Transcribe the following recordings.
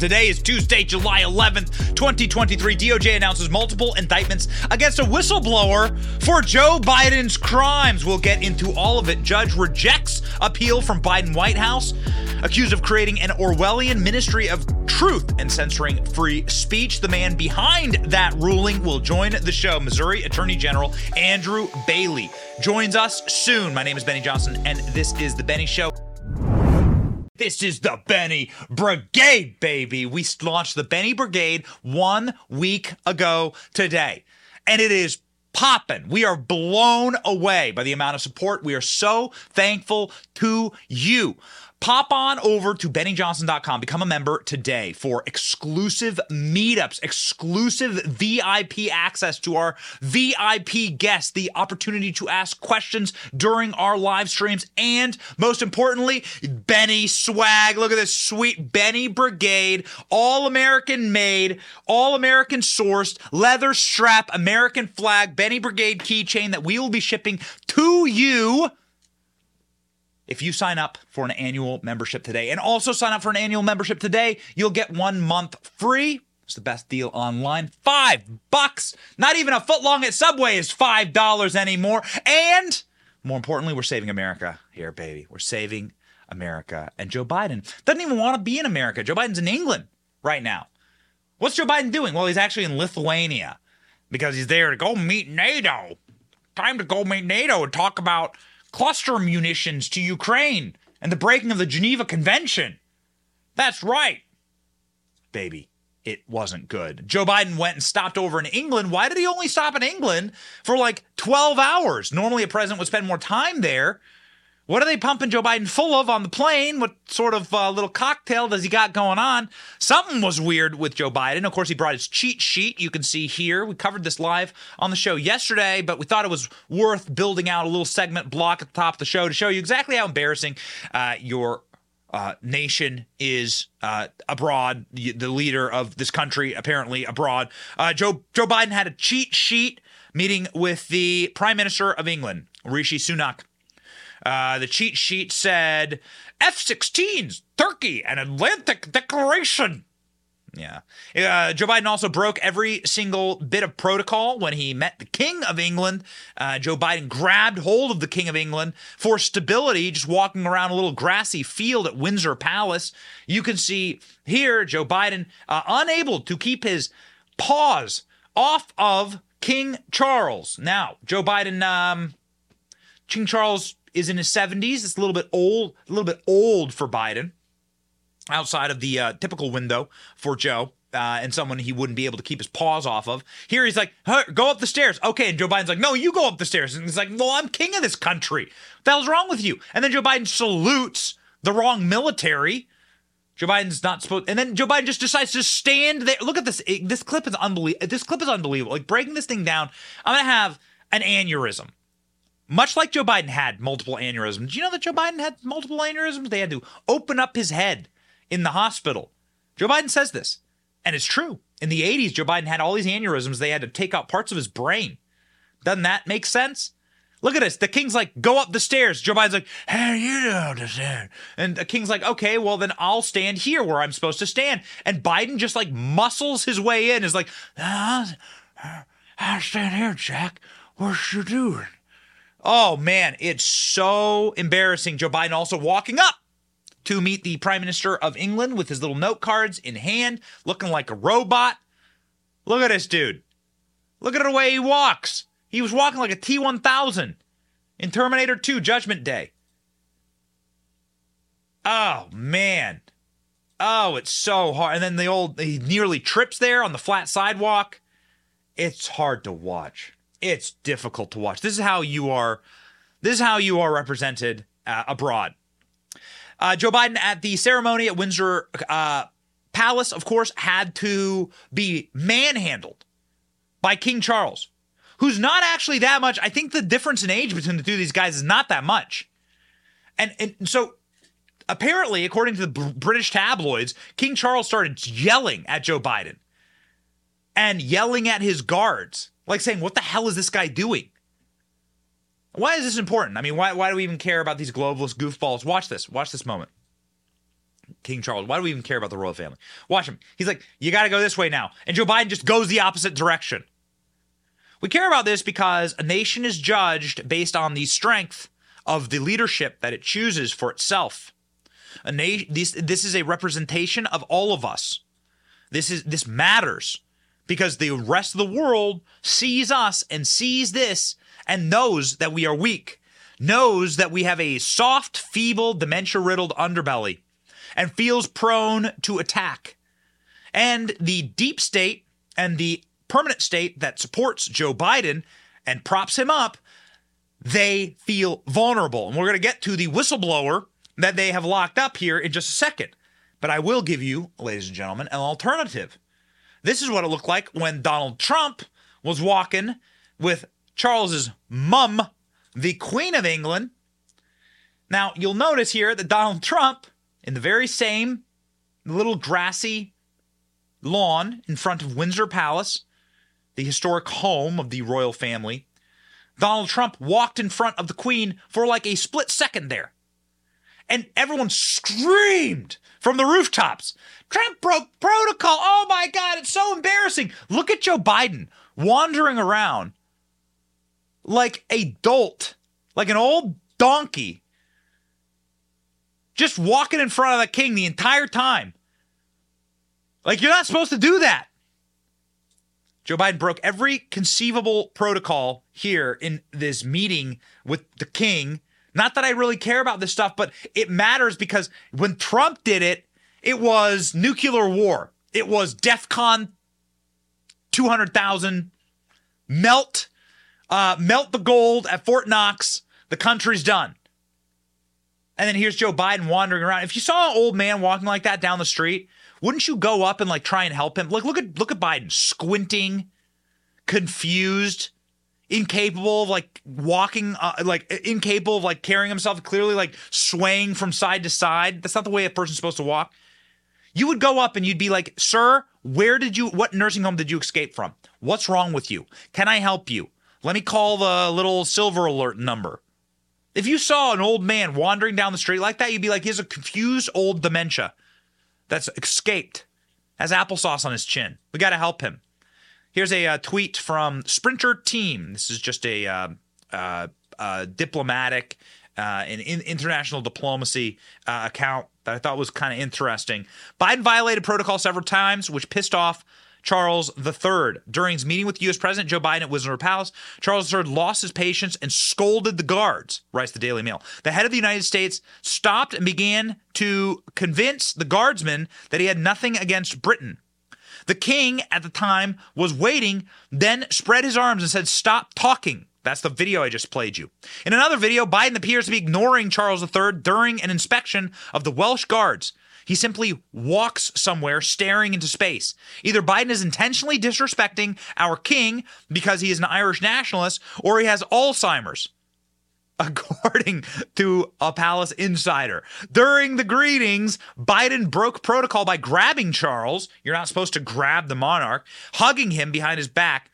Today is Tuesday, July 11th, 2023. DOJ announces multiple indictments against a whistleblower for Joe Biden's crimes. We'll get into all of it. Judge rejects appeal from Biden White House, accused of creating an Orwellian ministry of truth and censoring free speech. The man behind that ruling will join the show. Missouri Attorney General Andrew Bailey joins us soon. My name is Benny Johnson, and this is The Benny Show. This is the Benny Brigade, baby. We launched the Benny Brigade one week ago today, and it is popping. We are blown away by the amount of support. We are so thankful to you. Pop on over to BennyJohnson.com. Become a member today for exclusive meetups, exclusive VIP access to our VIP guests, the opportunity to ask questions during our live streams, and most importantly, Benny swag. Look at this sweet Benny Brigade, all American made, all American sourced, leather strap, American flag, Benny Brigade keychain that we will be shipping to you if you sign up for an annual membership today and also sign up for an annual membership today, you'll get one month free. It's the best deal online. Five bucks. Not even a foot long at Subway is five dollars anymore. And more importantly, we're saving America here, baby. We're saving America. And Joe Biden doesn't even want to be in America. Joe Biden's in England right now. What's Joe Biden doing? Well, he's actually in Lithuania because he's there to go meet NATO. Time to go meet NATO and talk about cluster munitions to Ukraine and the breaking of the Geneva Convention. That's right, baby. It wasn't good. Joe Biden went and stopped over in England. Why did he only stop in England for like 12 hours? Normally, a president would spend more time there. What are they pumping Joe Biden full of on the plane? What sort of uh, little cocktail does he got going on? Something was weird with Joe Biden. Of course, he brought his cheat sheet. You can see here. We covered this live on the show yesterday, but we thought it was worth building out a little segment block at the top of the show to show you exactly how embarrassing uh, your uh, nation is uh, abroad. The, leader of this country apparently abroad. Uh, Joe Joe Biden had a cheat sheet meeting with the Prime Minister of England, Rishi Sunak. Uh, the cheat sheet said F 16s, Turkey, and Atlantic Declaration. Yeah. Uh, Joe Biden also broke every single bit of protocol when he met the King of England. Uh, Joe Biden grabbed hold of the King of England for stability, just walking around a little grassy field at Windsor Palace. You can see here Joe Biden uh, unable to keep his paws off of King Charles. Now, Joe Biden, um, King Charles is in his 70s. It's a little bit old, a little bit old for Biden outside of the uh, typical window for Joe. Uh, and someone he wouldn't be able to keep his paws off of. Here he's like, go up the stairs. Okay. And Joe Biden's like, no, you go up the stairs. And he's like, well, I'm king of this country. What the hell's wrong with you? And then Joe Biden salutes the wrong military. Joe Biden's not supposed, and then Joe Biden just decides to stand there. Look at this. This clip is unbelievable. This clip is unbelievable. Like breaking this thing down, I'm gonna have an aneurysm much like Joe Biden had multiple aneurysms. Do you know that Joe Biden had multiple aneurysms? They had to open up his head in the hospital. Joe Biden says this, and it's true. In the 80s, Joe Biden had all these aneurysms. They had to take out parts of his brain. Doesn't that make sense? Look at this. The king's like, go up the stairs. Joe Biden's like, hey, you up the stairs. And the king's like, okay, well, then I'll stand here where I'm supposed to stand. And Biden just like muscles his way in, is like, I'll stand here, Jack. What you doing? Oh man, it's so embarrassing. Joe Biden also walking up to meet the Prime Minister of England with his little note cards in hand, looking like a robot. Look at this dude. Look at the way he walks. He was walking like a T 1000 in Terminator 2 Judgment Day. Oh, man. Oh, it's so hard. And then the old, he nearly trips there on the flat sidewalk. It's hard to watch it's difficult to watch. This is how you are. This is how you are represented uh, abroad. Uh, Joe Biden at the ceremony at Windsor uh, palace, of course, had to be manhandled by King Charles, who's not actually that much. I think the difference in age between the two of these guys is not that much. And, and so apparently, according to the British tabloids, King Charles started yelling at Joe Biden and yelling at his guards, like saying, What the hell is this guy doing? Why is this important? I mean, why, why do we even care about these globalist goofballs? Watch this. Watch this moment. King Charles. Why do we even care about the royal family? Watch him. He's like, you got to go this way now. And Joe Biden just goes the opposite direction. We care about this because a nation is judged based on the strength of the leadership that it chooses for itself. A na- this, this is a representation of all of us. This is this matters because the rest of the world sees us and sees this and knows that we are weak, knows that we have a soft, feeble, dementia riddled underbelly and feels prone to attack. And the deep state and the permanent state that supports Joe Biden and props him up, they feel vulnerable. And we're going to get to the whistleblower that they have locked up here in just a second. But I will give you, ladies and gentlemen, an alternative. This is what it looked like when Donald Trump was walking with Charles's mum, the Queen of England. Now, you'll notice here that Donald Trump in the very same little grassy lawn in front of Windsor Palace, the historic home of the royal family, Donald Trump walked in front of the Queen for like a split second there. And everyone screamed from the rooftops. Trump broke protocol. Oh my God, it's so embarrassing. Look at Joe Biden wandering around like a dolt, like an old donkey just walking in front of the king the entire time. Like, you're not supposed to do that. Joe Biden broke every conceivable protocol here in this meeting with the king. Not that I really care about this stuff, but it matters because when Trump did it, it was nuclear war. It was DEFCON 200,000, melt, uh, melt the gold at Fort Knox. The country's done. And then here's Joe Biden wandering around. If you saw an old man walking like that down the street, wouldn't you go up and like try and help him? Like look at look at Biden squinting, confused, incapable of like walking uh, like incapable of like carrying himself, clearly like swaying from side to side. That's not the way a person's supposed to walk. You would go up and you'd be like, "Sir, where did you what nursing home did you escape from? What's wrong with you? Can I help you? Let me call the little silver alert number." If you saw an old man wandering down the street like that, you'd be like, he's a confused old dementia that's escaped, has applesauce on his chin. We got to help him. Here's a uh, tweet from Sprinter Team. This is just a uh, uh, uh diplomatic uh, and in international diplomacy uh, account that I thought was kind of interesting. Biden violated protocol several times, which pissed off Charles III. During his meeting with U.S. President Joe Biden at Windsor Palace, Charles III lost his patience and scolded the guards, writes the Daily Mail. The head of the United States stopped and began to convince the guardsmen that he had nothing against Britain. The king at the time was waiting, then spread his arms and said, Stop talking. That's the video I just played you. In another video, Biden appears to be ignoring Charles III during an inspection of the Welsh Guards. He simply walks somewhere staring into space. Either Biden is intentionally disrespecting our king because he is an Irish nationalist or he has Alzheimer's. According to a palace insider, during the greetings, Biden broke protocol by grabbing Charles. You're not supposed to grab the monarch, hugging him behind his back,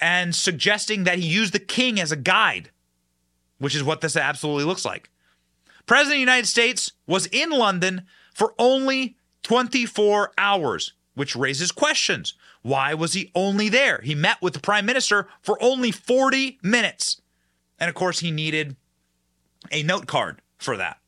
and suggesting that he use the king as a guide, which is what this absolutely looks like. President of the United States was in London for only 24 hours, which raises questions. Why was he only there? He met with the prime minister for only 40 minutes. And of course, he needed a note card for that.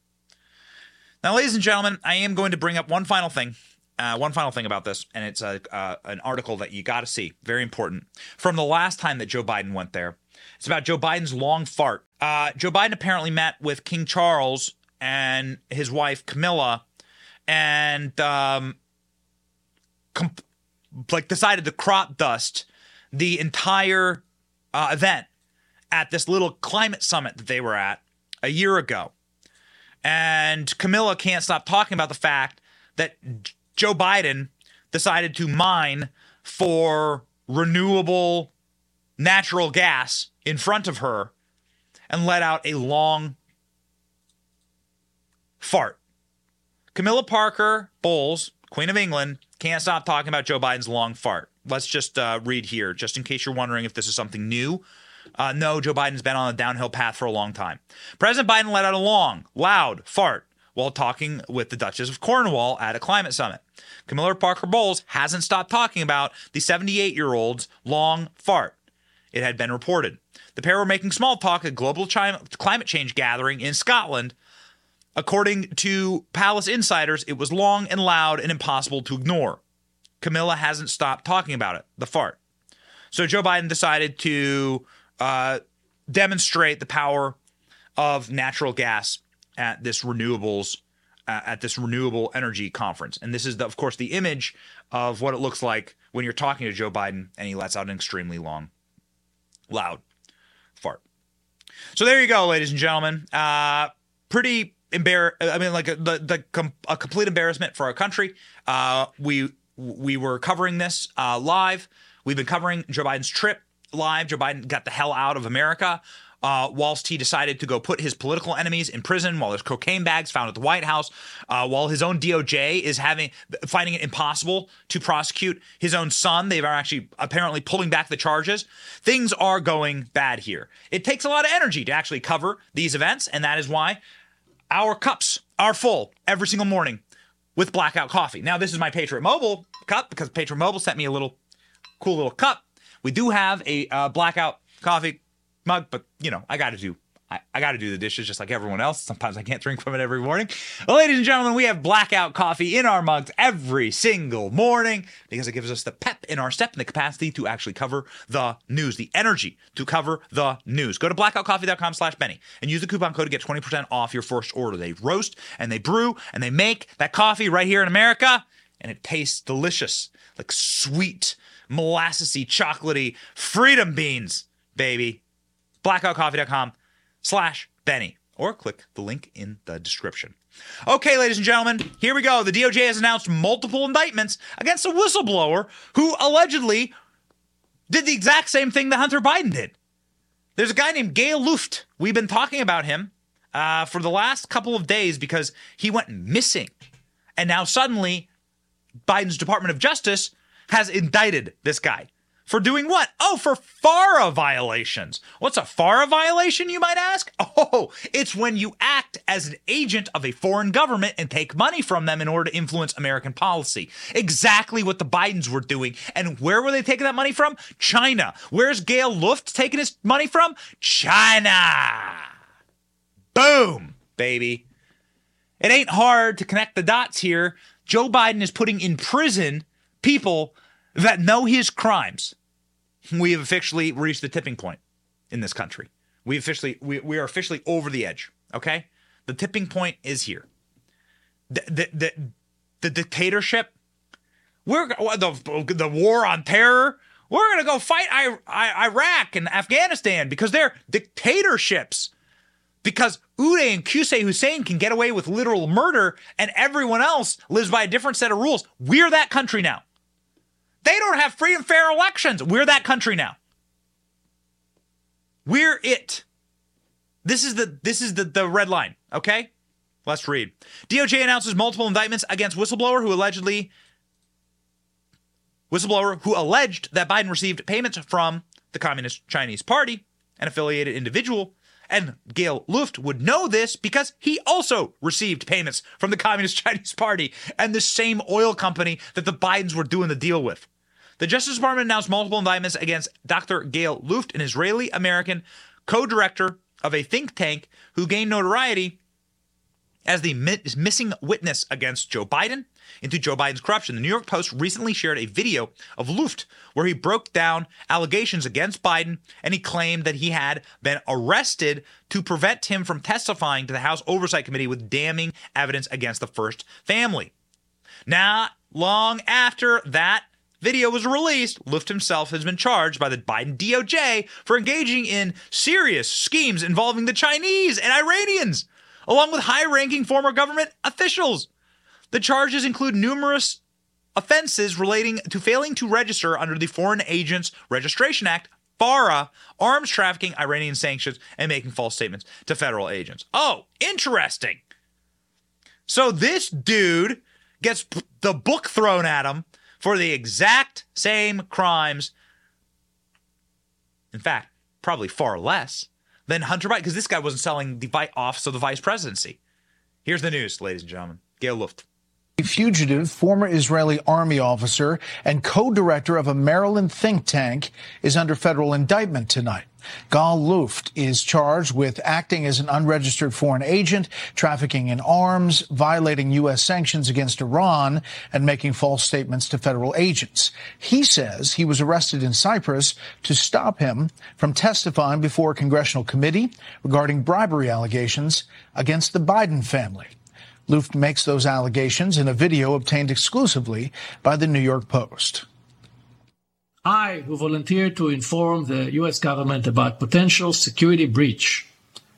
Now, ladies and gentlemen, I am going to bring up one final thing. Uh, one final thing about this, and it's a, uh, an article that you got to see. Very important. From the last time that Joe Biden went there, it's about Joe Biden's long fart. Uh, Joe Biden apparently met with King Charles and his wife Camilla and um, comp- like decided to crop dust the entire uh, event at this little climate summit that they were at a year ago. And Camilla can't stop talking about the fact that Joe Biden decided to mine for renewable natural gas in front of her and let out a long fart. Camilla Parker Bowles, Queen of England, can't stop talking about Joe Biden's long fart. Let's just uh, read here, just in case you're wondering if this is something new. Uh, no, Joe Biden's been on a downhill path for a long time. President Biden let out a long, loud fart while talking with the Duchess of Cornwall at a climate summit. Camilla Parker Bowles hasn't stopped talking about the 78 year old's long fart. It had been reported. The pair were making small talk at a global climate change gathering in Scotland. According to Palace insiders, it was long and loud and impossible to ignore. Camilla hasn't stopped talking about it, the fart. So Joe Biden decided to uh, demonstrate the power of natural gas at this renewables uh, at this renewable energy conference. And this is, the, of course, the image of what it looks like when you're talking to Joe Biden and he lets out an extremely long, loud fart. So there you go, ladies and gentlemen. Uh, pretty embar. I mean, like a, the the com- a complete embarrassment for our country. Uh, we we were covering this uh, live. We've been covering Joe Biden's trip live. Joe Biden got the hell out of America. Uh, whilst he decided to go put his political enemies in prison, while there's cocaine bags found at the White House, uh, while his own DOJ is having finding it impossible to prosecute his own son, they are actually apparently pulling back the charges. Things are going bad here. It takes a lot of energy to actually cover these events, and that is why our cups are full every single morning with blackout coffee. Now, this is my Patriot Mobile cup because Patriot Mobile sent me a little cool little cup we do have a uh, blackout coffee mug, but you know, I got to do I, I got to do the dishes just like everyone else. Sometimes I can't drink from it every morning. Well, ladies and gentlemen, we have blackout coffee in our mugs every single morning because it gives us the pep in our step and the capacity to actually cover the news, the energy to cover the news. Go to blackoutcoffee.com slash Benny and use the coupon code to get 20% off your first order. They roast and they brew and they make that coffee right here in America and it tastes delicious, like sweet molassesy, chocolatey freedom beans, baby. Blackoutcoffee.com slash Benny. Or click the link in the description. Okay, ladies and gentlemen, here we go. The DOJ has announced multiple indictments against a whistleblower who allegedly did the exact same thing that Hunter Biden did. There's a guy named Gail Luft. We've been talking about him uh, for the last couple of days because he went missing. And now suddenly, Biden's Department of Justice has indicted this guy. For doing what? Oh, for FARA violations. What's a FARA violation, you might ask? Oh, it's when you act as an agent of a foreign government and take money from them in order to influence American policy. Exactly what the Bidens were doing. And where were they taking that money from? China. Where's Gail Luft taking his money from? China. Boom, baby. It ain't hard to connect the dots here. Joe Biden is putting in prison people that know his crimes, we have officially reached the tipping point in this country. We officially we, we are officially over the edge. Okay, the tipping point is here. The the the, the dictatorship. We're the the war on terror. We're gonna go fight I, I, Iraq and Afghanistan because they're dictatorships. Because Uday and Qusay Hussein can get away with literal murder, and everyone else lives by a different set of rules. We're that country now. They don't have free and fair elections. We're that country now. We're it. This is the this is the, the red line, okay? Let's read. DOJ announces multiple indictments against whistleblower who allegedly whistleblower who alleged that Biden received payments from the Communist Chinese Party, an affiliated individual, and Gail Luft would know this because he also received payments from the Communist Chinese Party and the same oil company that the Bidens were doing the deal with. The Justice Department announced multiple indictments against Dr. Gail Luft, an Israeli American co director of a think tank who gained notoriety as the missing witness against Joe Biden into Joe Biden's corruption. The New York Post recently shared a video of Luft where he broke down allegations against Biden and he claimed that he had been arrested to prevent him from testifying to the House Oversight Committee with damning evidence against the first family. Now, long after that video was released, Luft himself has been charged by the Biden DOJ for engaging in serious schemes involving the Chinese and Iranians, along with high ranking former government officials. The charges include numerous offenses relating to failing to register under the Foreign Agents Registration Act, FARA, arms trafficking, Iranian sanctions, and making false statements to federal agents. Oh, interesting. So this dude gets the book thrown at him for the exact same crimes. In fact, probably far less than Hunter Biden, because this guy wasn't selling the office of the vice presidency. Here's the news, ladies and gentlemen. Gail Luft. A fugitive, former Israeli army officer and co-director of a Maryland think tank is under federal indictment tonight. Gal Luft is charged with acting as an unregistered foreign agent, trafficking in arms, violating U.S. sanctions against Iran, and making false statements to federal agents. He says he was arrested in Cyprus to stop him from testifying before a congressional committee regarding bribery allegations against the Biden family. Luft makes those allegations in a video obtained exclusively by the New York Post. I, who volunteered to inform the US government about potential security breach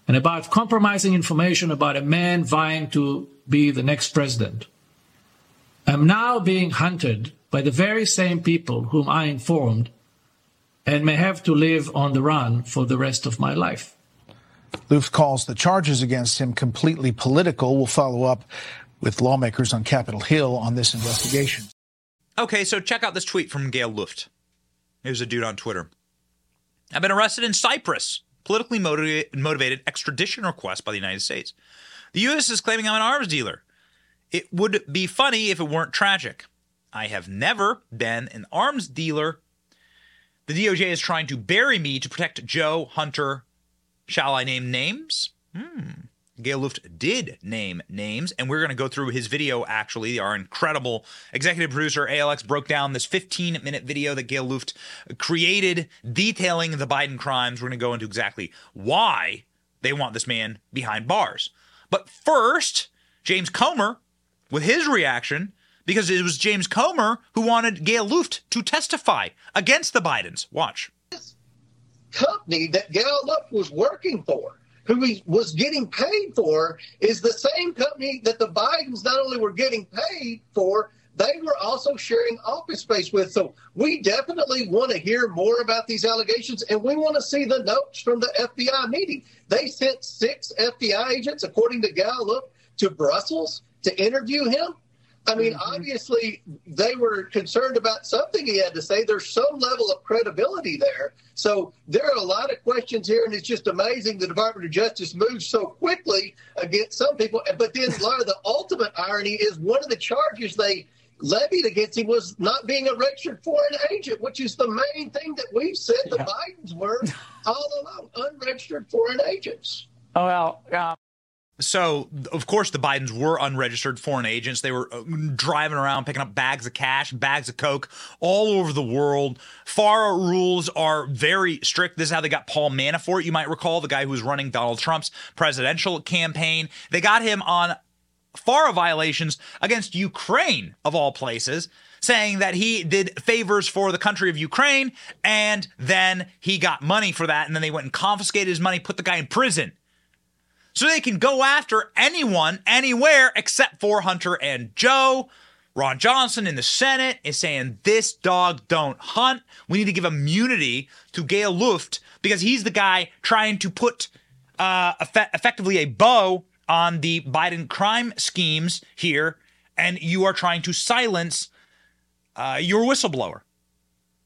and about compromising information about a man vying to be the next president, am now being hunted by the very same people whom I informed and may have to live on the run for the rest of my life. Luft calls the charges against him completely political. We'll follow up with lawmakers on Capitol Hill on this investigation. Okay, so check out this tweet from Gail Luft. Here's a dude on Twitter. I've been arrested in Cyprus. Politically motivated extradition request by the United States. The U.S. is claiming I'm an arms dealer. It would be funny if it weren't tragic. I have never been an arms dealer. The DOJ is trying to bury me to protect Joe, Hunter, Shall I name names? Hmm. Gail Luft did name names, and we're going to go through his video. Actually, our incredible executive producer ALX broke down this 15 minute video that Gail Luft created detailing the Biden crimes. We're going to go into exactly why they want this man behind bars. But first, James Comer with his reaction because it was James Comer who wanted Gail Luft to testify against the Bidens. Watch company that Gal Luft was working for, who he was getting paid for, is the same company that the Bidens not only were getting paid for, they were also sharing office space with. So we definitely want to hear more about these allegations, and we want to see the notes from the FBI meeting. They sent six FBI agents, according to Gal Luft, to Brussels to interview him. I mean, mm-hmm. obviously, they were concerned about something he had to say. There's some level of credibility there. So there are a lot of questions here, and it's just amazing the Department of Justice moves so quickly against some people. But then, a lot of the ultimate irony is one of the charges they levied against him was not being a registered foreign agent, which is the main thing that we've said the. Bidens were all along unregistered foreign agents. Oh, well, uh- so, of course, the Bidens were unregistered foreign agents. They were uh, driving around picking up bags of cash, bags of coke all over the world. FARA rules are very strict. This is how they got Paul Manafort, you might recall, the guy who was running Donald Trump's presidential campaign. They got him on FARA violations against Ukraine, of all places, saying that he did favors for the country of Ukraine and then he got money for that. And then they went and confiscated his money, put the guy in prison so they can go after anyone, anywhere, except for Hunter and Joe. Ron Johnson in the Senate is saying this dog don't hunt. We need to give immunity to Gail Luft because he's the guy trying to put uh, effect- effectively a bow on the Biden crime schemes here, and you are trying to silence uh, your whistleblower.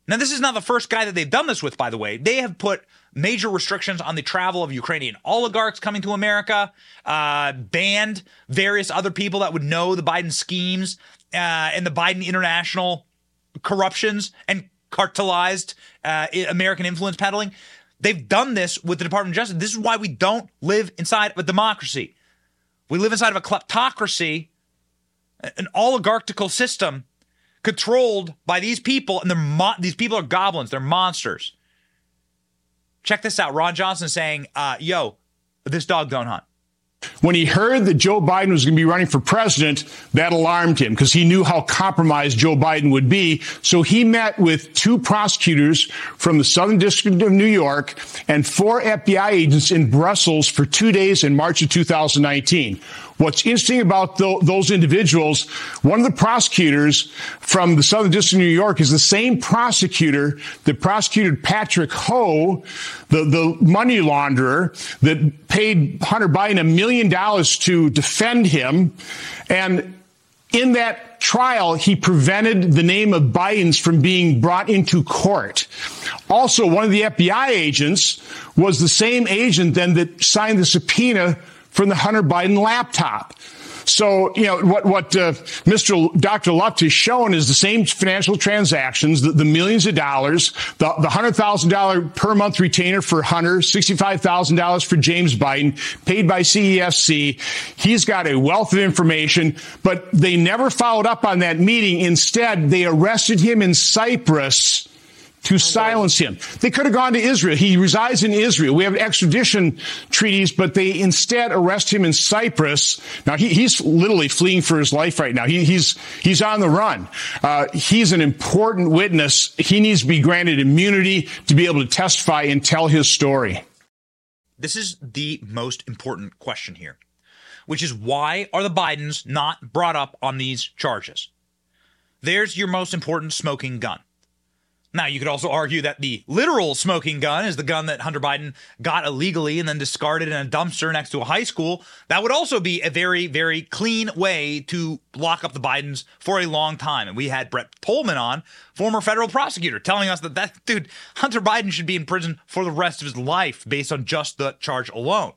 Now, this is not the first guy that they've done this with, by the way. They have put major restrictions on the travel of Ukrainian oligarchs coming to America, uh, banned various other people that would know the Biden schemes uh, and the Biden international corruptions and cartelized uh, American influence peddling. They've done this with the Department of Justice. This is why we don't live inside of a democracy. We live inside of a kleptocracy, an oligarchical system controlled by these people, and they're mo- these people are goblins. They're monsters. Check this out. Ron Johnson saying, uh, "Yo, this dog don't hunt." When he heard that Joe Biden was going to be running for president, that alarmed him because he knew how compromised Joe Biden would be. So he met with two prosecutors from the Southern District of New York and four FBI agents in Brussels for two days in March of 2019. What's interesting about th- those individuals, one of the prosecutors from the Southern District of New York is the same prosecutor that prosecuted Patrick Ho, the, the money launderer that paid Hunter Biden a million dollars to defend him. And in that trial, he prevented the name of Biden's from being brought into court. Also, one of the FBI agents was the same agent then that signed the subpoena from the Hunter Biden laptop. So, you know, what, what uh, Mr. Dr. Luft has shown is the same financial transactions, the, the millions of dollars, the, the $100,000 per month retainer for Hunter, $65,000 for James Biden, paid by CEFC. He's got a wealth of information, but they never followed up on that meeting. Instead, they arrested him in Cyprus to silence him. They could have gone to Israel. He resides in Israel. We have extradition treaties, but they instead arrest him in Cyprus. Now he, he's literally fleeing for his life right now. He, he's he's on the run. Uh, he's an important witness. He needs to be granted immunity to be able to testify and tell his story. This is the most important question here, which is why are the Bidens not brought up on these charges? There's your most important smoking gun. Now, you could also argue that the literal smoking gun is the gun that Hunter Biden got illegally and then discarded in a dumpster next to a high school. That would also be a very, very clean way to lock up the Bidens for a long time. And we had Brett Tolman on, former federal prosecutor, telling us that that dude, Hunter Biden, should be in prison for the rest of his life based on just the charge alone.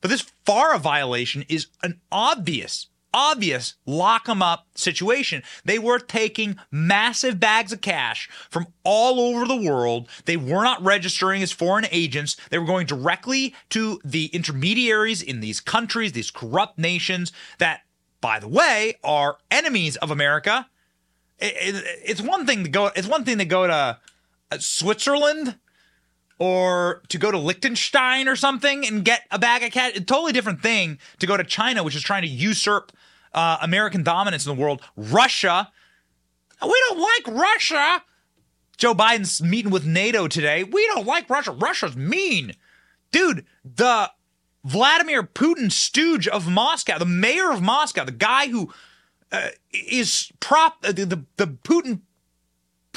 But this FARA violation is an obvious obvious lock them up situation. They were taking massive bags of cash from all over the world. They were not registering as foreign agents. They were going directly to the intermediaries in these countries, these corrupt nations that, by the way, are enemies of America. it's one thing to go. It's one thing to go to uh, Switzerland or to go to Liechtenstein or something and get a bag of. A totally different thing to go to China, which is trying to usurp uh, American dominance in the world. Russia, we don't like Russia. Joe Biden's meeting with NATO today. We don't like Russia. Russia's mean. Dude, the Vladimir Putin stooge of Moscow, the mayor of Moscow, the guy who uh, is prop, uh, the, the Putin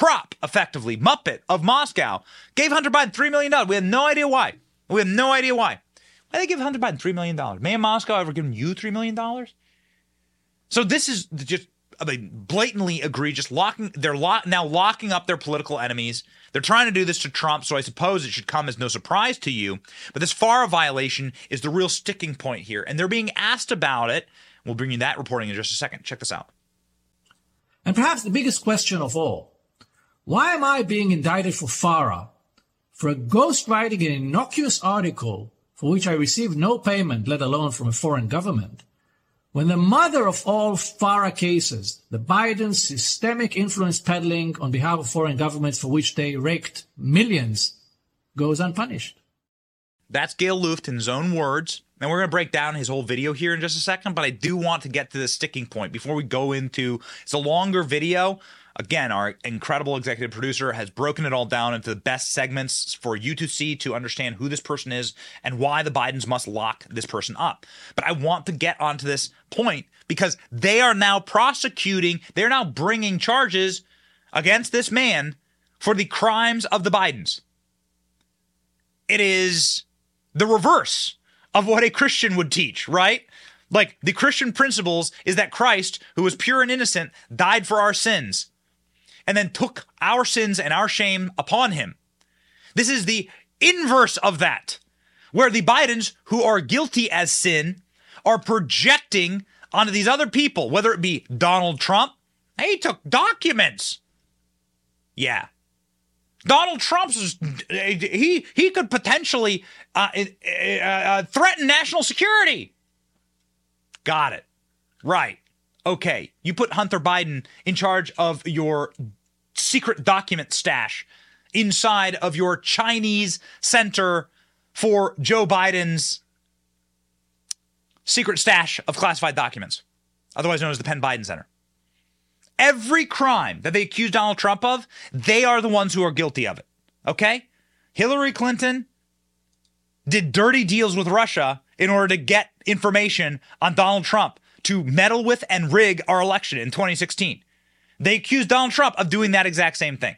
prop, effectively, Muppet of Moscow, gave Hunter Biden $3 million. We have no idea why. We have no idea why. Why they give Hunter Biden $3 million? May Moscow ever given you $3 million? So this is just I mean, blatantly egregious. Locking they're now locking up their political enemies. They're trying to do this to Trump, so I suppose it should come as no surprise to you. But this FARA violation is the real sticking point here, and they're being asked about it. We'll bring you that reporting in just a second. Check this out. And perhaps the biggest question of all: Why am I being indicted for FARA for a ghostwriting an innocuous article for which I received no payment, let alone from a foreign government? When the mother of all FARA cases, the Biden systemic influence peddling on behalf of foreign governments for which they raked millions, goes unpunished. That's Gail Luft in his own words. And we're going to break down his whole video here in just a second, but I do want to get to the sticking point before we go into it's a longer video. Again, our incredible executive producer has broken it all down into the best segments for you to see to understand who this person is and why the Bidens must lock this person up. But I want to get onto this point because they are now prosecuting, they're now bringing charges against this man for the crimes of the Bidens. It is the reverse of what a Christian would teach, right? Like the Christian principles is that Christ, who was pure and innocent, died for our sins and then took our sins and our shame upon him. This is the inverse of that, where the Bidens, who are guilty as sin, are projecting onto these other people, whether it be Donald Trump. He took documents. Yeah. Donald Trump's he he could potentially uh, uh, uh, threaten national security. Got it. Right okay, you put Hunter Biden in charge of your secret document stash inside of your Chinese center for Joe Biden's secret stash of classified documents, otherwise known as the Penn Biden Center. Every crime that they accuse Donald Trump of, they are the ones who are guilty of it. Okay? Hillary Clinton did dirty deals with Russia in order to get information on Donald Trump to meddle with and rig our election in 2016. They accused Donald Trump of doing that exact same thing.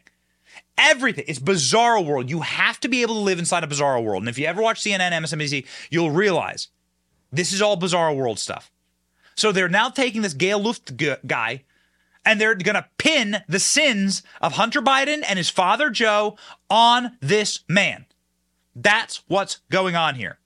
Everything. It's bizarro world. You have to be able to live inside a bizarro world. And if you ever watch CNN, MSNBC, you'll realize this is all bizarro world stuff. So they're now taking this Gail Luft guy and they're going to pin the sins of Hunter Biden and his father Joe on this man. That's what's going on here.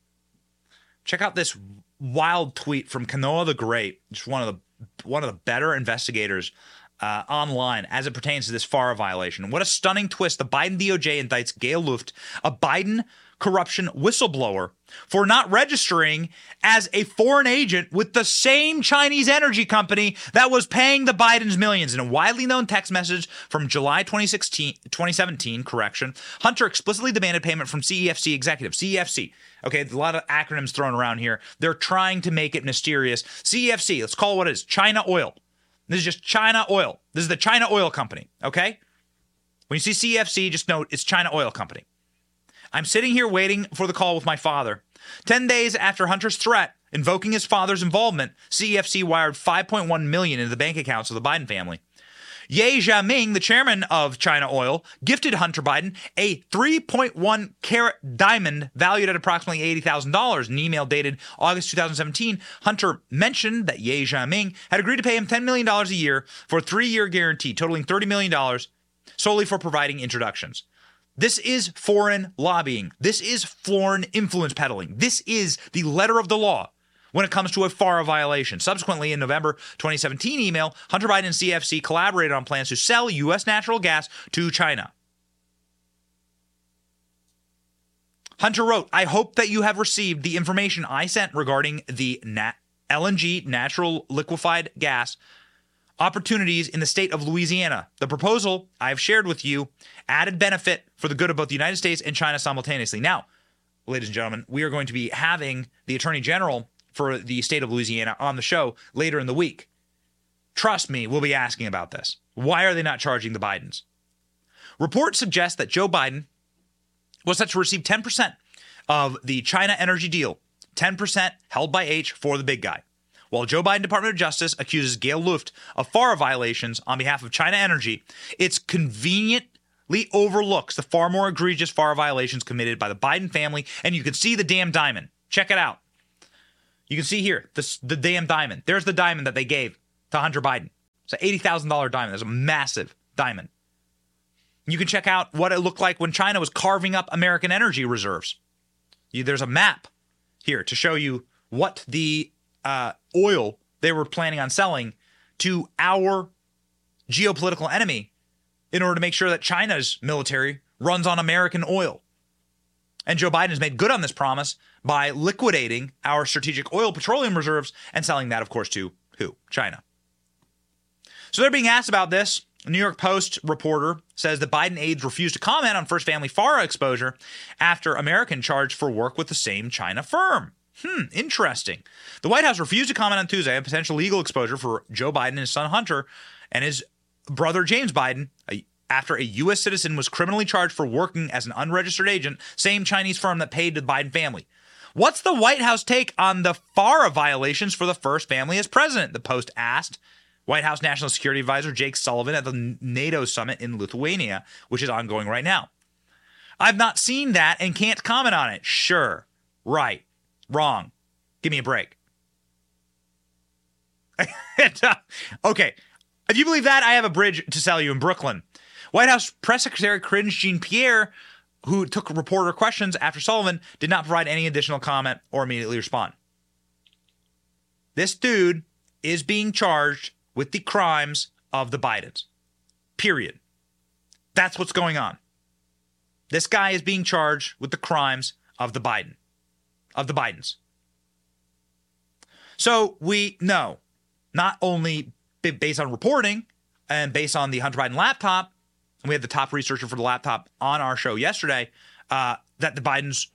Check out this wild tweet from Kanekoa the Great, just one of the one of the better investigators uh, online as it pertains to this FARA violation. What a stunning twist! The Biden DOJ indicts Gail Luft, a Biden corruption whistleblower for not registering as a foreign agent with the same Chinese energy company that was paying the Bidens millions. In a widely known text message from July 2016, 2017, correction, Hunter explicitly demanded payment from CEFC executives. CEFC. Okay, a lot of acronyms thrown around here. They're trying to make it mysterious. CEFC, let's call it what it is China Oil. This is just China Oil. This is the China Oil Company, okay? When you see CEFC, just note it's China Oil Company. I'm sitting here waiting for the call with my father. 10 days after Hunter's threat, invoking his father's involvement, CEFC wired 5.1 million into the bank accounts of the Biden family. Ye Jianming, the chairman of China Oil, gifted Hunter Biden a 3.1 carat diamond valued at approximately $80,000. In an email dated August 2017, Hunter mentioned that Ye Jianming had agreed to pay him $10 million a year for a three year guarantee, totaling $30 million solely for providing introductions. This is foreign lobbying. This is foreign influence peddling. This is the letter of the law when it comes to a FARA violation. Subsequently, in November 2017 email, Hunter Biden and CFC collaborated on plans to sell U.S. natural gas to China. Hunter wrote, I hope that you have received the information I sent regarding the nat- LNG natural liquefied gas opportunities in the state of Louisiana. The proposal I have shared with you added benefit for the good of both the United States and China simultaneously. Now, ladies and gentlemen, we are going to be having the Attorney General for the state of Louisiana on the show later in the week. Trust me, we'll be asking about this. Why are they not charging the Bidens? Reports suggest that Joe Biden was set to receive 10% of the China energy deal, 10% held by H for the big guy while Joe Biden Department of Justice accuses Gail Luft of FARA violations on behalf of China Energy, it's conveniently overlooks the far more egregious FARA violations committed by the Biden family, and you can see the damn diamond. Check it out. You can see here the, the damn diamond. There's the diamond that they gave to Hunter Biden. It's an $80,000 diamond. It's a massive diamond. You can check out what it looked like when China was carving up American energy reserves. You, there's a map here to show you what the uh, oil they were planning on selling to our geopolitical enemy in order to make sure that China's military runs on American oil. And Joe Biden has made good on this promise by liquidating our strategic oil petroleum reserves and selling that, of course, to who? China. So they're being asked about this. New York Post reporter says that Biden aides refused to comment on First Family FARA exposure after American charged for work with the same China firm. Hmm, interesting. The White House refused to comment on Tuesday on potential legal exposure for Joe Biden and his son Hunter and his brother James Biden after a U.S. citizen was criminally charged for working as an unregistered agent, same Chinese firm that paid the Biden family. What's the White House take on the FARA violations for the first family as president? The Post asked. White House National Security Advisor Jake Sullivan at the NATO summit in Lithuania, which is ongoing right now. I've not seen that and can't comment on it. Sure. Right. Wrong. Give me a break. Uh, okay. If you believe that, I have a bridge to sell you in Brooklyn. White House Press Secretary Karine Jean Pierre, who took reporter questions after Sullivan, did not provide any additional comment or immediately respond. This dude is being charged with the crimes of the Bidens. Period. That's what's going on. This guy is being charged with the crimes of the Biden of the Bidens. So we know, not only based on reporting and based on the Hunter Biden laptop, we had the top researcher for the laptop on our show yesterday, uh, that the Bidens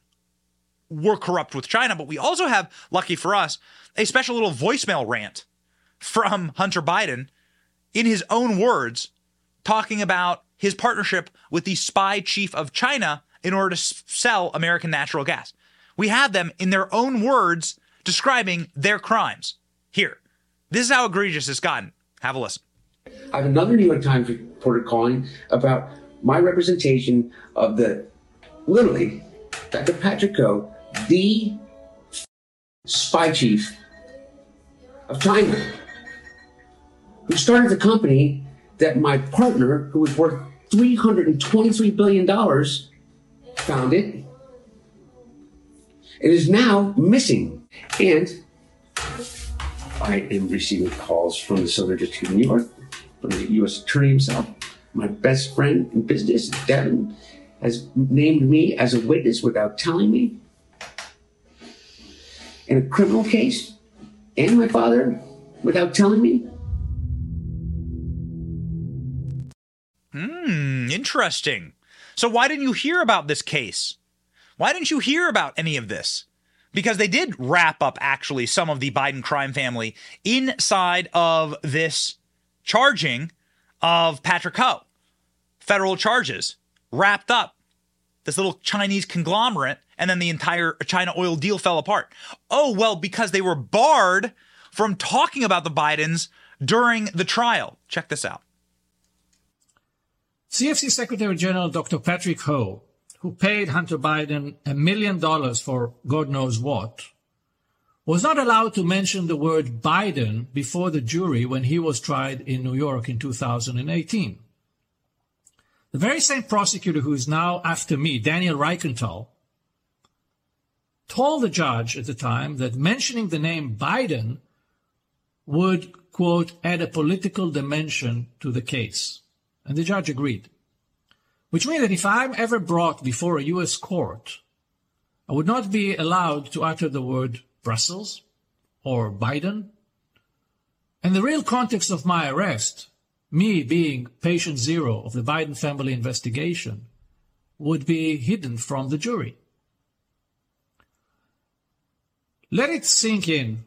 were corrupt with China, but we also have, lucky for us, a special little voicemail rant from Hunter Biden in his own words, talking about his partnership with the spy chief of China in order to sell American natural gas. We have them in their own words describing their crimes. Here, this is how egregious it's gotten. Have a listen. I have another New York Times reporter calling about my representation of the, literally, Dr. Patrick Ho, the spy chief of China, who started the company that my partner, who was worth $323 billion, founded. It is now missing. And I am receiving calls from the Southern District of New York, from the U.S. Attorney himself. My best friend in business, Devin, has named me as a witness without telling me in a criminal case, and my father without telling me. Hmm, interesting. So, why didn't you hear about this case? Why didn't you hear about any of this? Because they did wrap up actually some of the Biden crime family inside of this charging of Patrick Ho. Federal charges wrapped up this little Chinese conglomerate, and then the entire China oil deal fell apart. Oh, well, because they were barred from talking about the Bidens during the trial. Check this out. CFC Secretary General Dr. Patrick Ho, who paid Hunter Biden a million dollars for God knows what, was not allowed to mention the word Biden before the jury when he was tried in New York in 2018. The very same prosecutor who is now after me, Daniel Richenthal, told the judge at the time that mentioning the name Biden would, quote, add a political dimension to the case. And the judge agreed. Which means that if I'm ever brought before a U.S. court, I would not be allowed to utter the word Brussels or Biden. And the real context of my arrest, me being patient zero of the Biden family investigation, would be hidden from the jury. Let it sink in.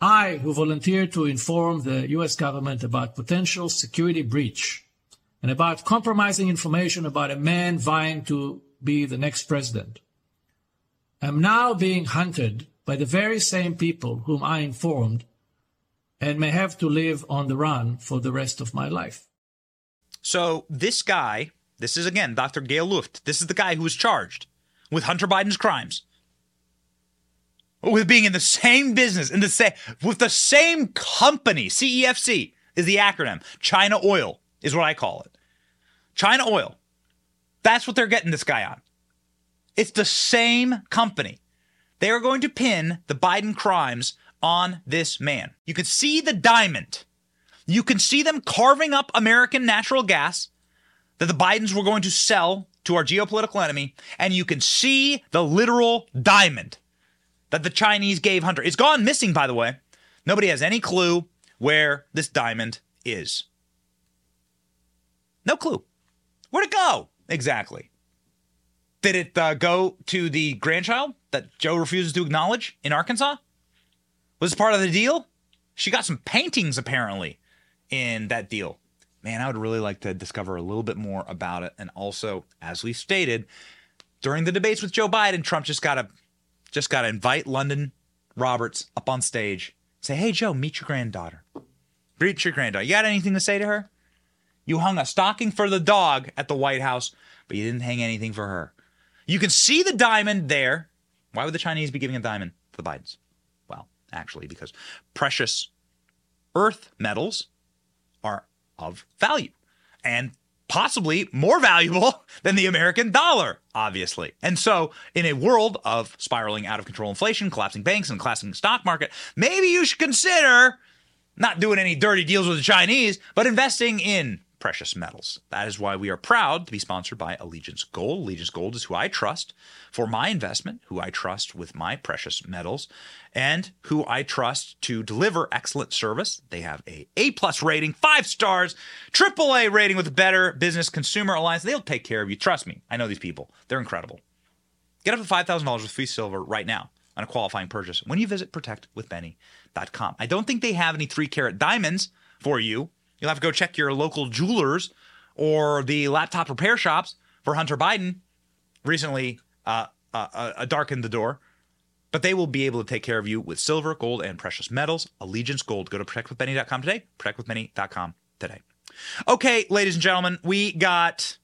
I, who volunteered to inform the US government about potential security breach and about compromising information about a man vying to be the next president, I'm now being hunted by the very same people whom I informed and may have to live on the run for the rest of my life. So, this guy, this is again Dr. Gail Luft, this is the guy who was charged with Hunter Biden's crimes. With being in the same business, in the same with the same company, CEFC is the acronym. China Oil is what I call it. China Oil. That's what they're getting this guy on. It's the same company. They are going to pin the Biden crimes on this man. You can see the diamond. You can see them carving up American natural gas that the Bidens were going to sell to our geopolitical enemy, and you can see the literal diamond that the Chinese gave Hunter. It's gone missing, by the way. Nobody has any clue where this diamond is. No clue. Where'd it go? Exactly. Did it uh, go to the grandchild that Joe refuses to acknowledge in Arkansas? Was part of the deal? She got some paintings apparently in that deal. Man, I would really like to discover a little bit more about it. And also, as we stated, during the debates with Joe Biden, Trump just gotta just gotta invite Lunden Roberts up on stage. Say, hey Joe, meet your granddaughter. Meet your granddaughter. You got anything to say to her? You hung a stocking for the dog at the White House, but you didn't hang anything for her. You can see the diamond there. Why would the Chinese be giving a diamond to the Bidens? Well, actually, because precious earth metals are of value and possibly more valuable than the American dollar, obviously. And so, in a world of spiraling out of control inflation, collapsing banks, and collapsing stock market, maybe you should consider not doing any dirty deals with the Chinese, but investing in precious metals. That is why we are proud to be sponsored by Allegiance Gold. Allegiance Gold is who I trust for my investment, who I trust with my precious metals, and who I trust to deliver excellent service. They have a A plus rating, five stars, triple A rating with Better Business Consumer Alliance. They'll take care of you. Trust me. I know these people. They're incredible. Get up to $5,000 with free silver right now on a qualifying purchase when you visit protectwithbenny.com. I don't think they have any three carat diamonds for you You'll have to go check your local jewelers or the laptop repair shops for Hunter Biden. Recently, uh, uh, uh, darken the door, but they will be able to take care of you with silver, gold, and precious metals. Allegiance Gold. Go to protectwithbenny.com today. Protectwithbenny.com today. Okay, ladies and gentlemen, we got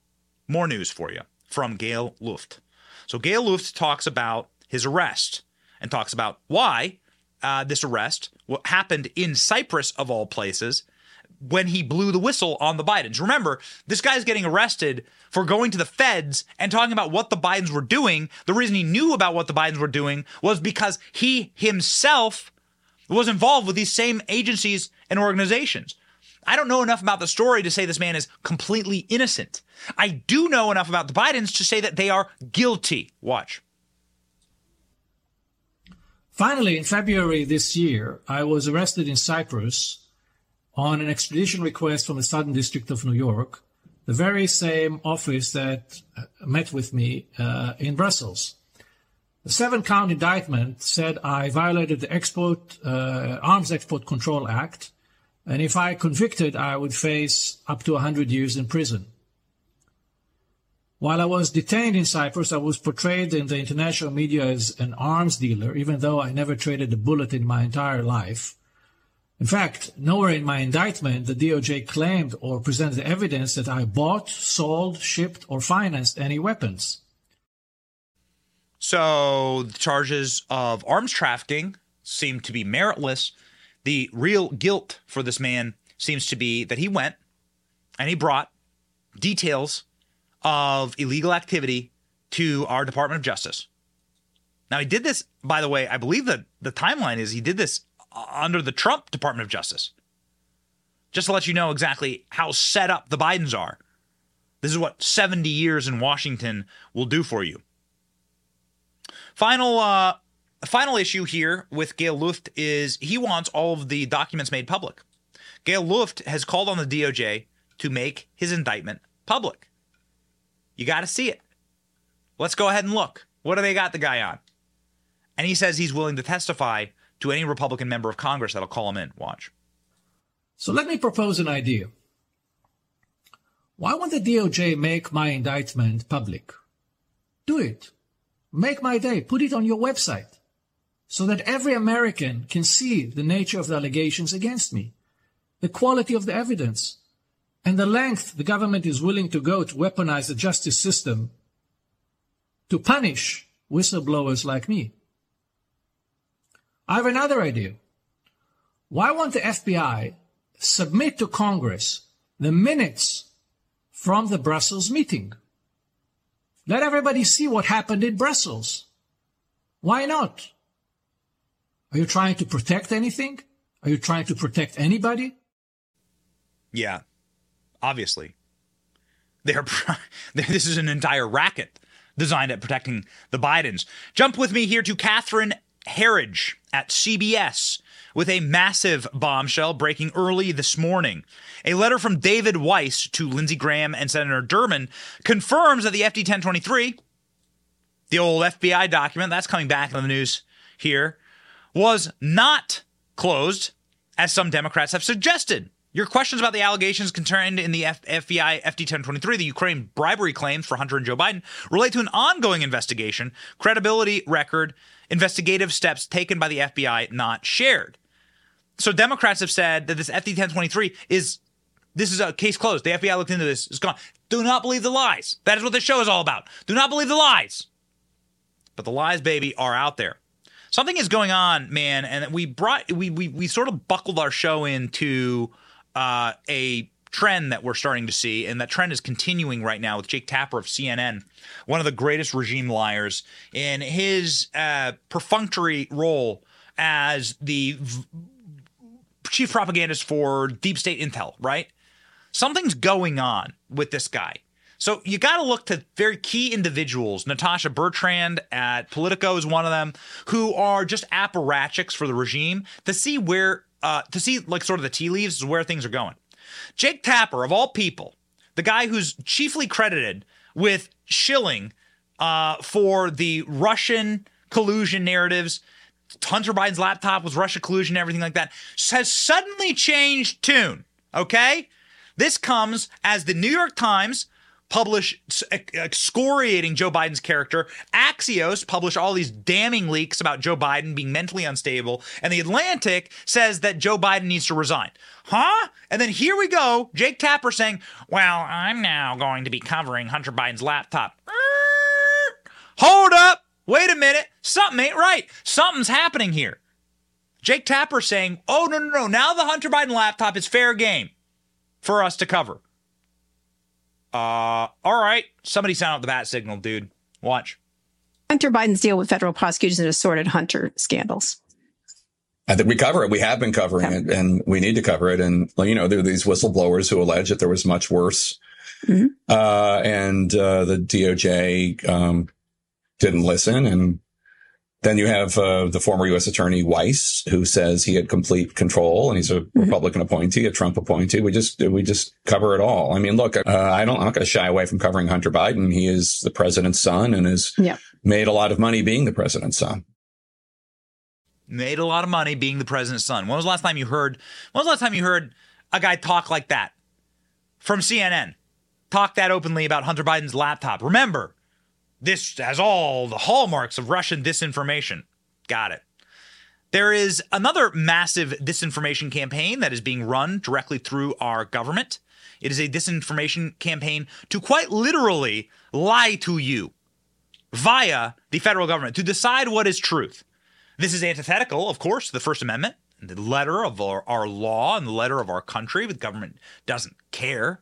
more news for you from Gail Luft. So Gail Luft talks about his arrest and talks about why uh, this arrest happened in Cyprus of all places when he blew the whistle on the Bidens. Remember, this guy's getting arrested for going to the feds and talking about what the Bidens were doing. The reason he knew about what the Bidens were doing was because he himself was involved with these same agencies and organizations. I don't know enough about the story to say this man is completely innocent. I do know enough about the Bidens to say that they are guilty. Watch. Finally, in February this year, I was arrested in Cyprus on an extradition request from the Southern District of New York, the very same office that uh, met with me uh, in Brussels. The seven count indictment said I violated the Export uh, Arms Export Control Act, and if I convicted, I would face up to 100 years in prison. While I was detained in Cyprus, I was portrayed in the international media as an arms dealer, even though I never traded a bullet in my entire life. In fact, nowhere in my indictment the DOJ claimed or presented evidence that I bought, sold, shipped, or financed any weapons. So the charges of arms trafficking seem to be meritless. The real guilt for this man seems to be that he went and he brought details of illegal activity to our Department of Justice. Now, he did this, by the way, I believe that the timeline is he did this under the Trump Department of Justice. Just to let you know exactly how set up the Bidens are. This is what 70 years in Washington will do for you. Final uh, final issue here with Gail Luft is he wants all of the documents made public. Gail Luft has called on the DOJ to make his indictment public. You got to see it. Let's go ahead and look. What do they got the guy on? And he says he's willing to testify to any Republican member of Congress that'll call him in. Watch. So let me propose an idea. Why won't the DOJ make my indictment public? Do it. Make my day. Put it on your website so that every American can see the nature of the allegations against me, the quality of the evidence, and the length the government is willing to go to weaponize the justice system to punish whistleblowers like me. I have another idea. Why won't the FBI submit to Congress the minutes from the Brussels meeting? Let everybody see what happened in Brussels. Why not? Are you trying to protect anything? Are you trying to protect anybody? Yeah, obviously. They're this is an entire racket designed at protecting the Bidens. Jump with me here to Catherine Herridge at CBS with a massive bombshell breaking early this morning. A letter from David Weiss to Lindsey Graham and Senator Durbin confirms that the FD 1023, the old FBI document that's coming back in the news here, was not closed, as some Democrats have suggested. Your questions about the allegations contained in the F- FBI FD 1023, the Ukraine bribery claims for Hunter and Joe Biden, relate to an ongoing investigation, credibility record, investigative steps taken by the FBI not shared. So Democrats have said that this FD 1023 is this is a case closed. The FBI looked into this. It's gone. Do not believe the lies. That is what this show is all about. Do not believe the lies. But the lies, baby, are out there. Something is going on, man, and we brought we we we sort of buckled our show into uh, a trend that we're starting to see, and that trend is continuing right now with Jake Tapper of CNN, one of the greatest regime liars, in his uh, perfunctory role as the v- chief propagandist for deep state intel, right? Something's going on with this guy. So you got to look to very key individuals. Natasha Bertrand at Politico is one of them, who are just apparatchiks for the regime to see where uh, to see like sort of the tea leaves is where things are going. Jake Tapper, of all people, the guy who's chiefly credited with shilling uh, for the Russian collusion narratives, Hunter Biden's laptop was Russia collusion, everything like that, has suddenly changed tune. Okay? This comes as the New York Times publish excoriating Joe Biden's character. Axios publish all these damning leaks about Joe Biden being mentally unstable. And The Atlantic says that Joe Biden needs to resign. Huh? And then here we go Jake Tapper saying, Well, I'm now going to be covering Hunter Biden's laptop. Hold up. Wait a minute. Something ain't right. Something's happening here. Jake Tapper saying, Oh, no, no, no. Now the Hunter Biden laptop is fair game for us to cover. Uh, all right. Somebody sound out the bat signal, dude. Watch. Hunter Biden's deal with federal prosecutors and assorted Hunter scandals. I think we cover it. We have been covering it and we need to cover it. And, you know, there are these whistleblowers who allege that there was much worse. Mm-hmm. Uh, and, uh, the DOJ, um, didn't listen and then you have uh, the former U.S. Attorney Weiss, who says he had complete control, and he's a mm-hmm. Republican appointee, a Trump appointee. We just we just cover it all. I mean, look, uh, I don't I'm not going to shy away from covering Hunter Biden. He is the president's son and has yeah. made a lot of money being the president's son. Made a lot of money being the president's son. When was the last time you heard? When was the last time you heard a guy talk like that from CNN? Talk that openly about Hunter Biden's laptop. Remember, this has all the hallmarks of Russian disinformation. Got it. There is another massive disinformation campaign that is being run directly through our government. It is a disinformation campaign to quite literally lie to you via the federal government to decide what is truth. This is antithetical, of course, to the First Amendment, the letter of our, our law and the letter of our country, the government doesn't care.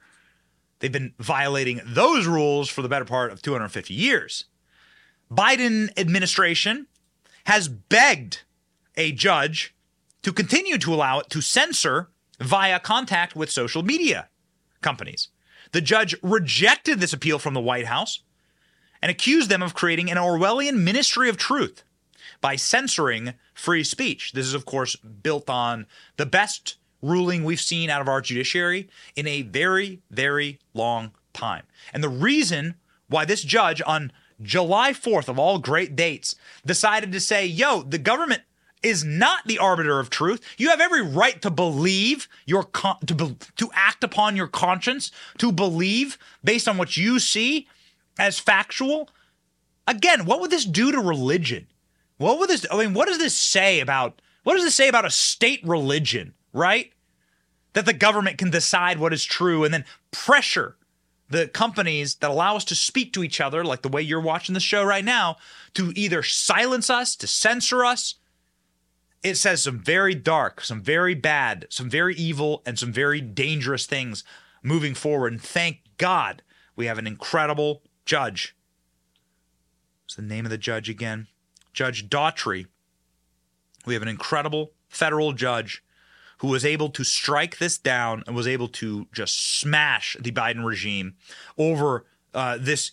They've been violating those rules for the better part of 250 years. Biden administration has begged a judge to continue to allow it to censor via contact with social media companies. The judge rejected this appeal from the White House and accused them of creating an Orwellian ministry of truth by censoring free speech. This is, of course, built on the best ruling we've seen out of our judiciary in a very, very long time. And the reason why this judge on July 4th, of all great dates, decided to say, yo, the government is not the arbiter of truth. You have every right to believe your con- to be- to act upon your conscience, to believe based on what you see as factual. Again, what would this do to religion? What would this I mean, what does this say about what does this say about a state religion? Right? That the government can decide what is true and then pressure the companies that allow us to speak to each other, like the way you're watching the show right now, to either silence us, to censor us. It says some very dark, some very bad, some very evil, and some very dangerous things moving forward. And thank God we have an incredible judge. What's the name of the judge again? Judge Daughtry. We have an incredible federal judge who was able to strike this down and was able to just smash the Biden regime over uh, this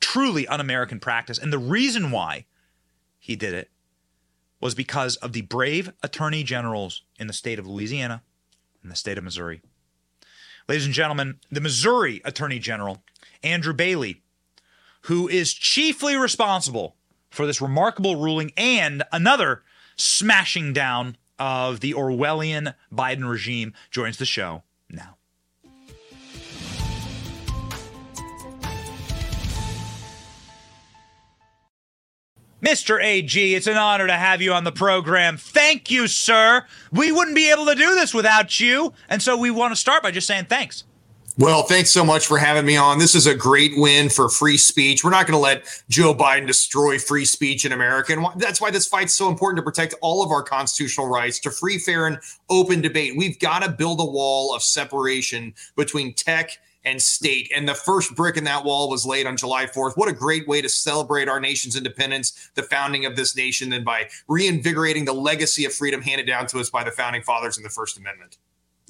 truly un American practice. And the reason why he did it was because of the brave attorney generals in the state of Louisiana and the state of Missouri. Ladies and gentlemen, the Missouri Attorney General, Andrew Bailey, who is chiefly responsible for this remarkable ruling and another smashing down of the Orwellian Biden regime joins the show now. Mr. AG, it's an honor to have you on the program. Thank you, sir. We wouldn't be able to do this without you. And so we want to start by just saying thanks. Well, thanks so much for having me on. This is a great win for free speech. We're not going to let Joe Biden destroy free speech in America. And that's why this fight's so important to protect all of our constitutional rights to free, fair, and open debate. We've got to build a wall of separation between tech and state. And the first brick in that wall was laid on July 4th. What a great way to celebrate our nation's independence, the founding of this nation, than by reinvigorating the legacy of freedom handed down to us by the founding fathers in the First Amendment.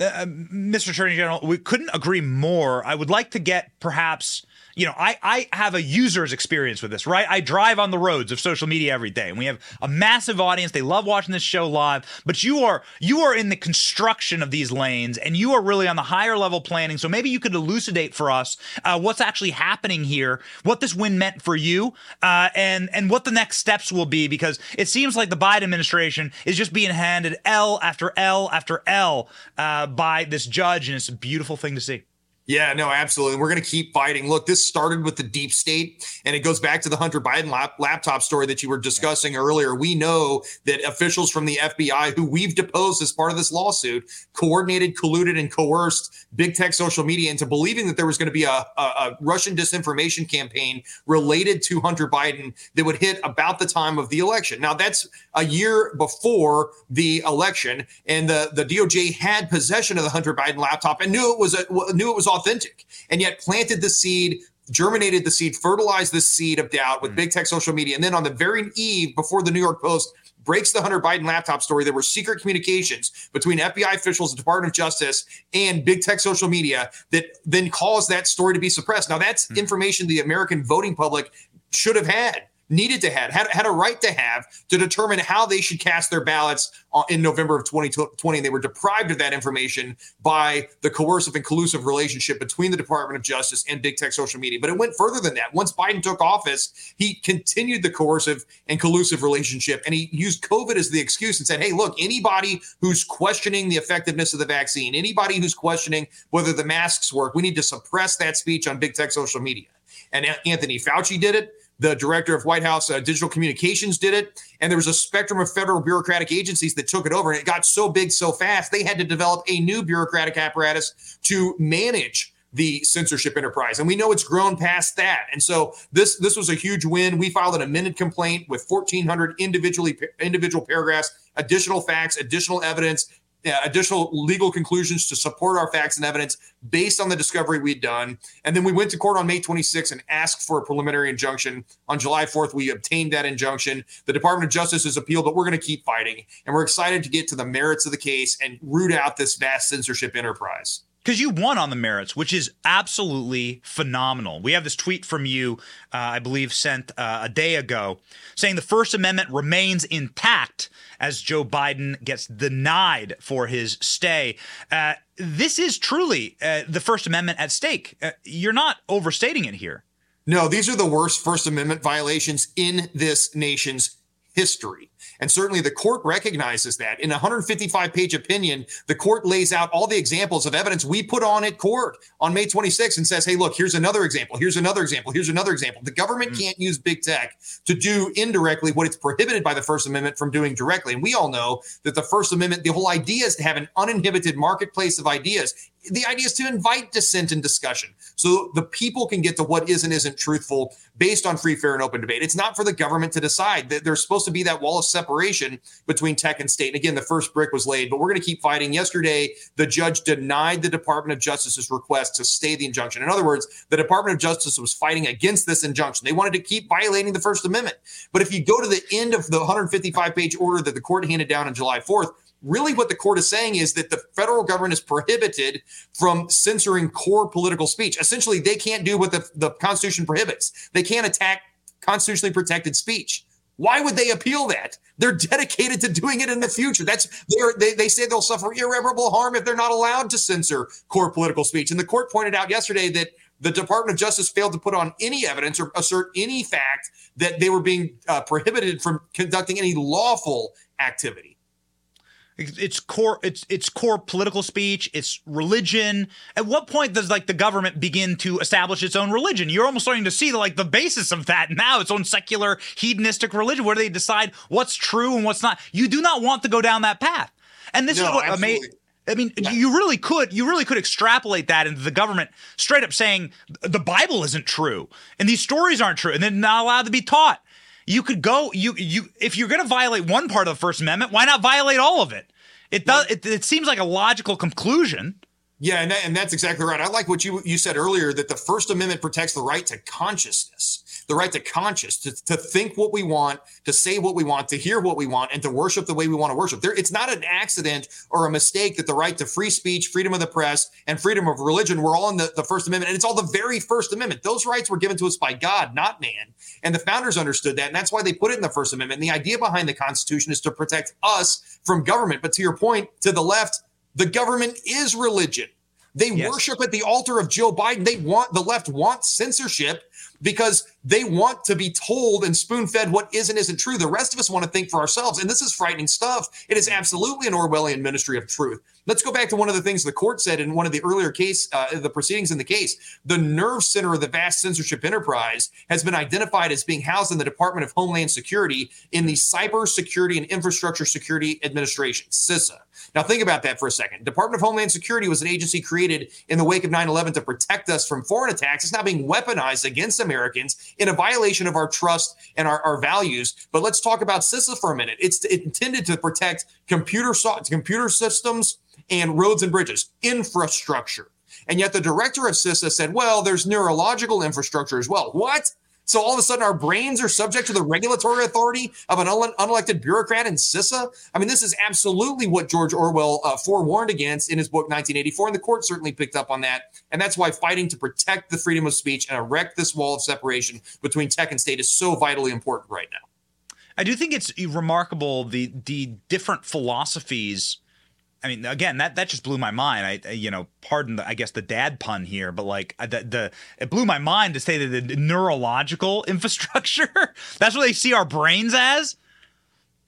Uh, Mr. Attorney General, we couldn't agree more. I would like to get perhaps you know, I, I have a user's experience with this, right? I drive on the roads of social media every day, and we have a massive audience. They love watching this show live, but you are you are in the construction of these lanes, and you are really on the higher level planning. So maybe you could elucidate for us uh, what's actually happening here, what this win meant for you, uh, and and what the next steps will be, because it seems like the Biden administration is just being handed L after L after L uh, by this judge, and it's a beautiful thing to see. Yeah, no, absolutely. We're going to keep fighting. Look, this started with the deep state, and it goes back to the Hunter Biden lap- laptop story that you were discussing earlier. We know that officials from the FBI, who we've deposed as part of this lawsuit, coordinated, colluded, and coerced big tech social media into believing that there was going to be a, a, a Russian disinformation campaign related to Hunter Biden that would hit about the time of the election. Now, that's a year before the election, and the, the DOJ had possession of the Hunter Biden laptop and knew it was a, knew it was authentic, and yet planted the seed germinated the seed, fertilized the seed of doubt with mm. big tech social media. And then on the very eve before the New York Post breaks the Hunter Biden laptop story, there were secret communications between FBI officials, the Department of Justice, and big tech social media that then caused that story to be suppressed. Now, that's mm. information the American voting public should have had needed to have, had, had a right to have to determine how they should cast their ballots uh, in November of 2020. And they were deprived of that information by the coercive and collusive relationship between the Department of Justice and big tech social media. But it went further than that. Once Biden took office, he continued the coercive and collusive relationship. And he used COVID as the excuse and said, hey, look, anybody who's questioning the effectiveness of the vaccine, anybody who's questioning whether the masks work, we need to suppress that speech on big tech social media. And Anthony Fauci did it. The director of White House uh, digital communications did it. And there was a spectrum of federal bureaucratic agencies that took it over. And it got so big so fast, they had to develop a new bureaucratic apparatus to manage the censorship enterprise and we know it's grown past that and so this this was a huge win we filed an amended complaint with 1400 individually individual paragraphs additional facts additional evidence Uh, additional legal conclusions to support our facts and evidence based on the discovery we'd done. And then we went to court on May 26 and asked for a preliminary injunction. On July 4th, we obtained that injunction. The Department of Justice has appealed, but we're going to keep fighting. And we're excited to get to the merits of the case and root out this vast censorship enterprise because you won on the merits, which is absolutely phenomenal. We have this tweet from you, uh, I believe, sent uh, a day ago, saying the First Amendment remains intact as Joe Biden gets denied for his stay. Uh, this is truly uh, the First Amendment at stake. Uh, you're not overstating it here. No, these are the worst First Amendment violations in this nation's history. And certainly the court recognizes that. In a 155 page opinion, the court lays out all the examples of evidence we put on at court on May 26 and says, hey, look, here's another example. Here's another example. Here's another example. The government mm-hmm. can't use big tech to do indirectly what it's prohibited by the First Amendment from doing directly. And we all know that the First Amendment, the whole idea is to have an uninhibited marketplace of ideas the idea is to invite dissent and discussion so the people can get to what is and isn't truthful based on free, fair, and open debate. It's not for the government to decide there's supposed to be that wall of separation between tech and state. And again, the first brick was laid, but we're going to keep fighting. Yesterday, the judge denied the Department of Justice's request to stay the injunction. In other words, the Department of Justice was fighting against this injunction. They wanted to keep violating the First Amendment. But if you go to the end of the 155 page order that the court handed down on July 4th, really what the court is saying is that the federal government is prohibited from censoring core political speech. Essentially, they can't do what the, the Constitution prohibits. They can't attack constitutionally protected speech. Why would they appeal that? They're dedicated to doing it in the future. That's they they say they'll suffer irreparable harm if they're not allowed to censor core political speech. And the court pointed out yesterday that the Department of Justice failed to put on any evidence or assert any fact that they were being uh, prohibited from conducting any lawful activity. It's core. It's it's core political speech. It's religion. At what point does like the government begin to establish its own religion? You're almost starting to see the like the basis of that now. Its own secular hedonistic religion, where they decide what's true and what's not. You do not want to go down that path. And this no, is what amazing. I mean, yeah. you really could you really could extrapolate that into the government straight up saying the Bible isn't true and these stories aren't true and they're not allowed to be taught. You could go you you if you're going to violate one part of the First Amendment, why not violate all of it? It does. It, it seems like a logical conclusion. Yeah, and, that, and that's exactly right. I like what you you said earlier that the First Amendment protects the right to consciousness, the right to conscious, to, to think what we want, to say what we want, to hear what we want, and to worship the way we want to worship. There, it's not an accident or a mistake that the right to free speech, freedom of the press, and freedom of religion were all in the, the First Amendment, and it's all the very First Amendment. Those rights were given to us by God, not man, and the founders understood that, and that's why they put it in the First Amendment. And the idea behind the Constitution is to protect us from government. But to your point, to the left the government is religion. They yes. worship at the altar of Joe Biden. They want the left wants censorship because they want to be told and spoon fed what is and isn't true. The rest of us want to think for ourselves. And this is frightening stuff. It is absolutely an Orwellian ministry of truth. Let's go back to one of the things the court said in one of the earlier case, uh, the proceedings in the case. The nerve center of the vast censorship enterprise has been identified as being housed in the Department of Homeland Security in the Cyber Security and Infrastructure Security Administration, CISA. Now, think about that for a second. Department of Homeland Security was an agency created in the wake of 9 11 to protect us from foreign attacks. It's now being weaponized against Americans in a violation of our trust and our, our values. But let's talk about CISA for a minute. It's intended to protect computer, so- computer systems and roads and bridges, infrastructure. And yet the director of CISA said, well, there's neurological infrastructure as well. What? So all of a sudden, our brains are subject to the regulatory authority of an unelected bureaucrat in CISA. I mean, this is absolutely what George Orwell uh, forewarned against in his book 1984, and the court certainly picked up on that. And that's why fighting to protect the freedom of speech and erect this wall of separation between tech and state is so vitally important right now. I do think it's remarkable the the different philosophies I mean, again, that that just blew my mind. I, you know, pardon the, I guess the dad pun here, but like the, the it blew my mind to say that the neurological infrastructure that's what they see our brains as.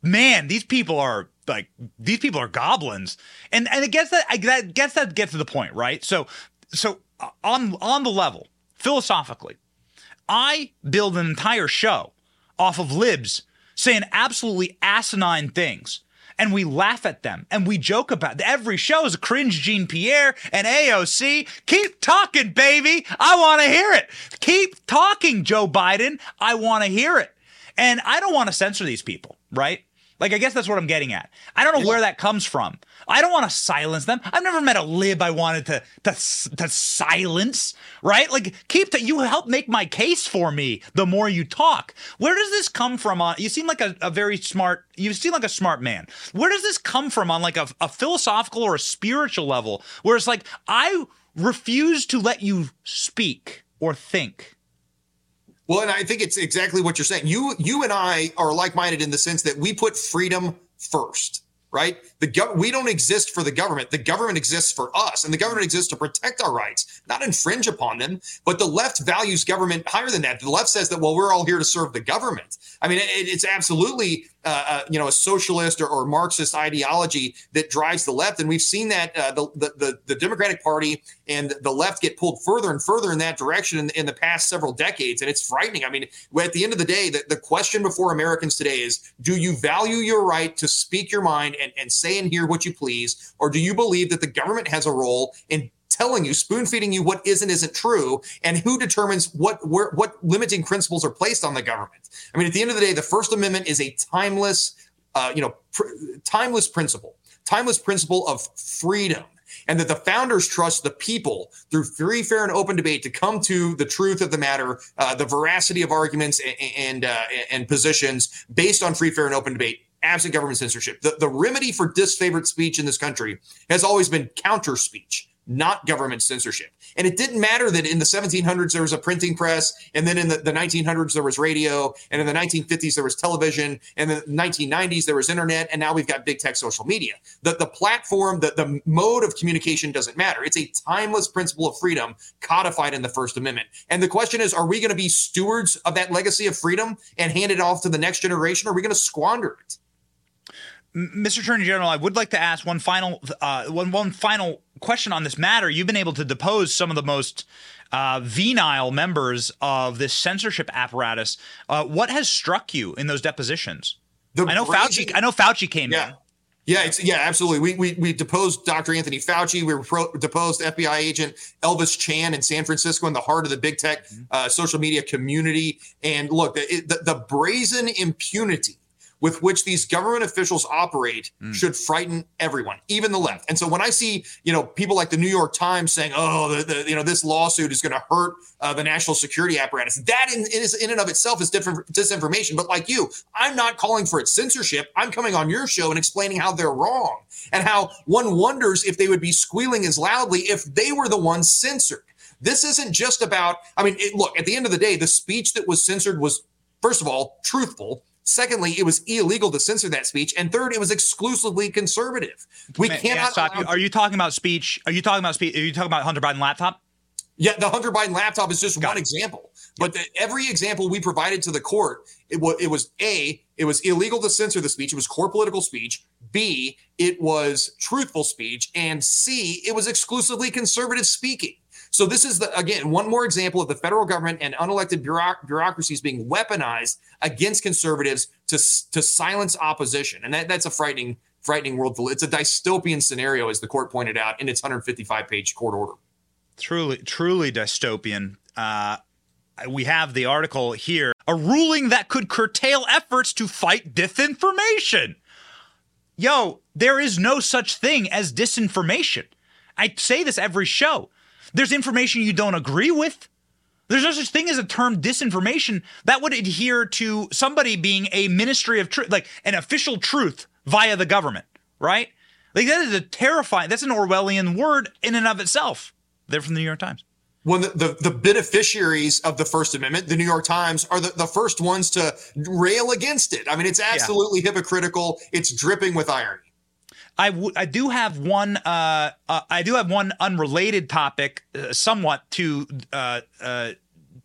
Man, these people are like these people are goblins, and and it gets that I gets that gets to the point, right? So so uh, on on the level philosophically, I build an entire show off of libs saying absolutely asinine things and we laugh at them and we joke about it. every show is a cringe Jean Pierre and AOC. Keep talking, baby. I want to hear it. Keep talking, Joe Biden. I want to hear it. And I don't want to censor these people, right? Like, I guess that's what I'm getting at. I don't know where that comes from. I don't want to silence them. I've never met a lib I wanted to to, to silence, right? Like, keep that. You help make my case for me the more you talk. Where does this come from? On you seem like a, a very smart. You seem like a smart man. Where does this come from on like a, a philosophical or a spiritual level? Where it's like I refuse to let you speak or think. Well, and I think it's exactly what you're saying. You you and I are like-minded in the sense that we put freedom first right? The gov- we don't exist for the government. The government exists for us, and the government exists to protect our rights, not infringe upon them. But the left values government higher than that. The left says that well, we're all here to serve the government. I mean, it, it's absolutely uh, uh, you know a socialist or, or, Marxist ideology that drives the left, and we've seen that uh, the, the the Democratic Party and the left get pulled further and further in that direction in, in the past several decades, and it's frightening. I mean, at the end of the day, the, the question before Americans today is: Do you value your right to speak your mind and, and say and hear what you please, or do you believe that the government has a role in telling you, spoon feeding you what is and isn't true, and who determines what where, what limiting principles are placed on the government. I mean, at the end of the day, the First Amendment is a timeless, uh, you know, pr- timeless principle, timeless principle of freedom. And that the founders trust the people through free, fair, and open debate to come to the truth of the matter, uh, the veracity of arguments and and, uh, and positions based on free, fair, and open debate absent government censorship. The, the remedy for disfavored speech in this country has always been counter speech not government censorship. And it didn't matter that in the 1700s there was a printing press, and then in the, the 1900s there was radio, and in the 1950s there was television, and in the 1990s there was internet, and now we've got big tech social media. The, the platform, the, the mode of communication doesn't matter. It's a timeless principle of freedom codified in the First Amendment. And the question is are we going to be stewards of that legacy of freedom and hand it off to the next generation, or are we going to squander it? Mr. Attorney General, I would like to ask one final uh, one one final question on this matter. You've been able to depose some of the most uh, venile members of this censorship apparatus. Uh, what has struck you in those depositions? The I know Fauci. I know Fauci came yeah. in. Yeah, it's, yeah, absolutely. We, we we deposed Dr. Anthony Fauci. We pro- deposed FBI agent Elvis Chan in San Francisco, in the heart of the big tech mm-hmm. uh, social media community. And look, the, the, the brazen impunity with which these government officials operate mm. should frighten everyone, even the left. And so when I see, you know, people like the New York Times saying, "Oh, the, the you know, this lawsuit is going to hurt uh, the national security apparatus," that in, is, in and of itself is different disinformation. But like you, I'm not calling for its censorship. I'm coming on your show and explaining how they're wrong and how one wonders if they would be squealing as loudly if they were the ones censored. This isn't just about. I mean, it, look. At the end of the day, the speech that was censored was, first of all, truthful Secondly, it was illegal to censor that speech, and third, it was exclusively conservative. We may, cannot. stop you. Are you talking about speech? Are you talking about speech? Are you talking about Hunter Biden laptop? Yeah, the Hunter Biden laptop is just Got one it. example. But the, every example we provided to the court, it was, it was a, it was illegal to censor the speech. It was core political speech. B, it was truthful speech, and C, it was exclusively conservative speaking. So this is the again one more example of the federal government and unelected bureauc- bureaucracies being weaponized against conservatives to to silence opposition, and that, that's a frightening frightening world. It's a dystopian scenario, as the court pointed out in its 155 page court order. Truly, truly dystopian. Uh, we have the article here a ruling that could curtail efforts to fight disinformation. Yo, there is no such thing as disinformation. I say this every show. There's information you don't agree with. There's no such thing as a term disinformation that would adhere to somebody being a ministry of truth, like an official truth via the government, right? Like that is a terrifying, that's an Orwellian word in and of itself. They're from the New York Times when the, the, the, beneficiaries of the First Amendment, the New York Times, are the, the first ones to rail against it. I mean, it's absolutely yeah. hypocritical. It's dripping with irony. I, w- I do have one uh, uh, I do have one unrelated topic, uh, somewhat to uh, uh,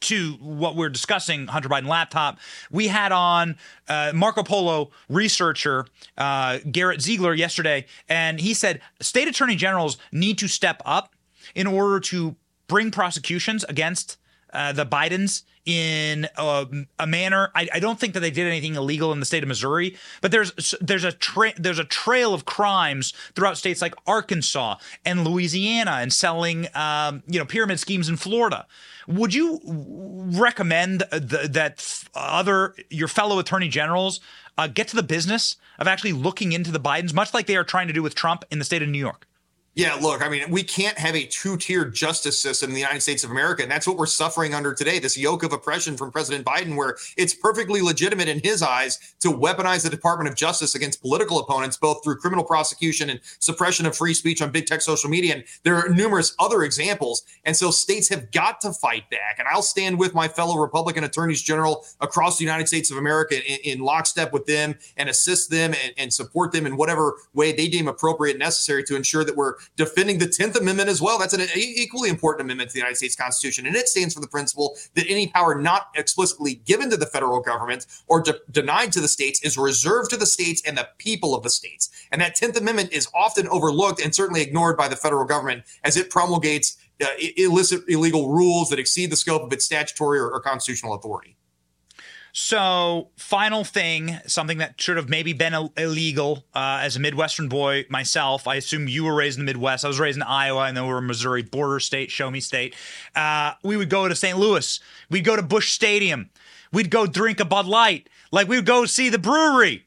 to what we're discussing, Hunter Biden laptop. We had on uh, Marco Polo researcher Garrett Ziegler yesterday, and he said state attorney generals need to step up in order to bring prosecutions against uh, the Bidens in a, a manner. I, I, don't think that they did anything illegal in the state of Missouri, but there's there's a tra- there's a trail of crimes throughout states like Arkansas and Louisiana, and selling um, you know pyramid schemes in Florida. Would you recommend the, that other your fellow attorney generals uh, get to the business of actually looking into the Bidens, much like they are trying to do with Trump in the state of New York? Yeah, look, I mean, we can't have a two tier justice system in the United States of America. And that's what we're suffering under today this yoke of oppression from President Biden, where it's perfectly legitimate in his eyes to weaponize the Department of Justice against political opponents, both through criminal prosecution and suppression of free speech on big tech social media. And there are numerous other examples. And so states have got to fight back. And I'll stand with my fellow Republican attorneys general across the United States of America in, in lockstep with them and assist them and, and support them in whatever way they deem appropriate and necessary to ensure that we're defending the 10th Amendment as well. That's an equally important amendment to the United States Constitution. And it stands for the principle that any power not explicitly given to the federal government or de- denied to the states is reserved to the states and the people of the states. And that 10th Amendment is often overlooked and certainly ignored by the federal government as it promulgates uh, illicit, illegal rules that exceed the scope of its statutory or, or constitutional authority. So, final thing, something that should have maybe been illegal uh, as a Midwestern boy myself. I assume you were raised in the Midwest. I was raised in Iowa, and then we were a Missouri border state, show me state. Uh, we would go to St. Louis. We'd go to Busch Stadium. We'd go drink a Bud Light. Like we would go see the brewery.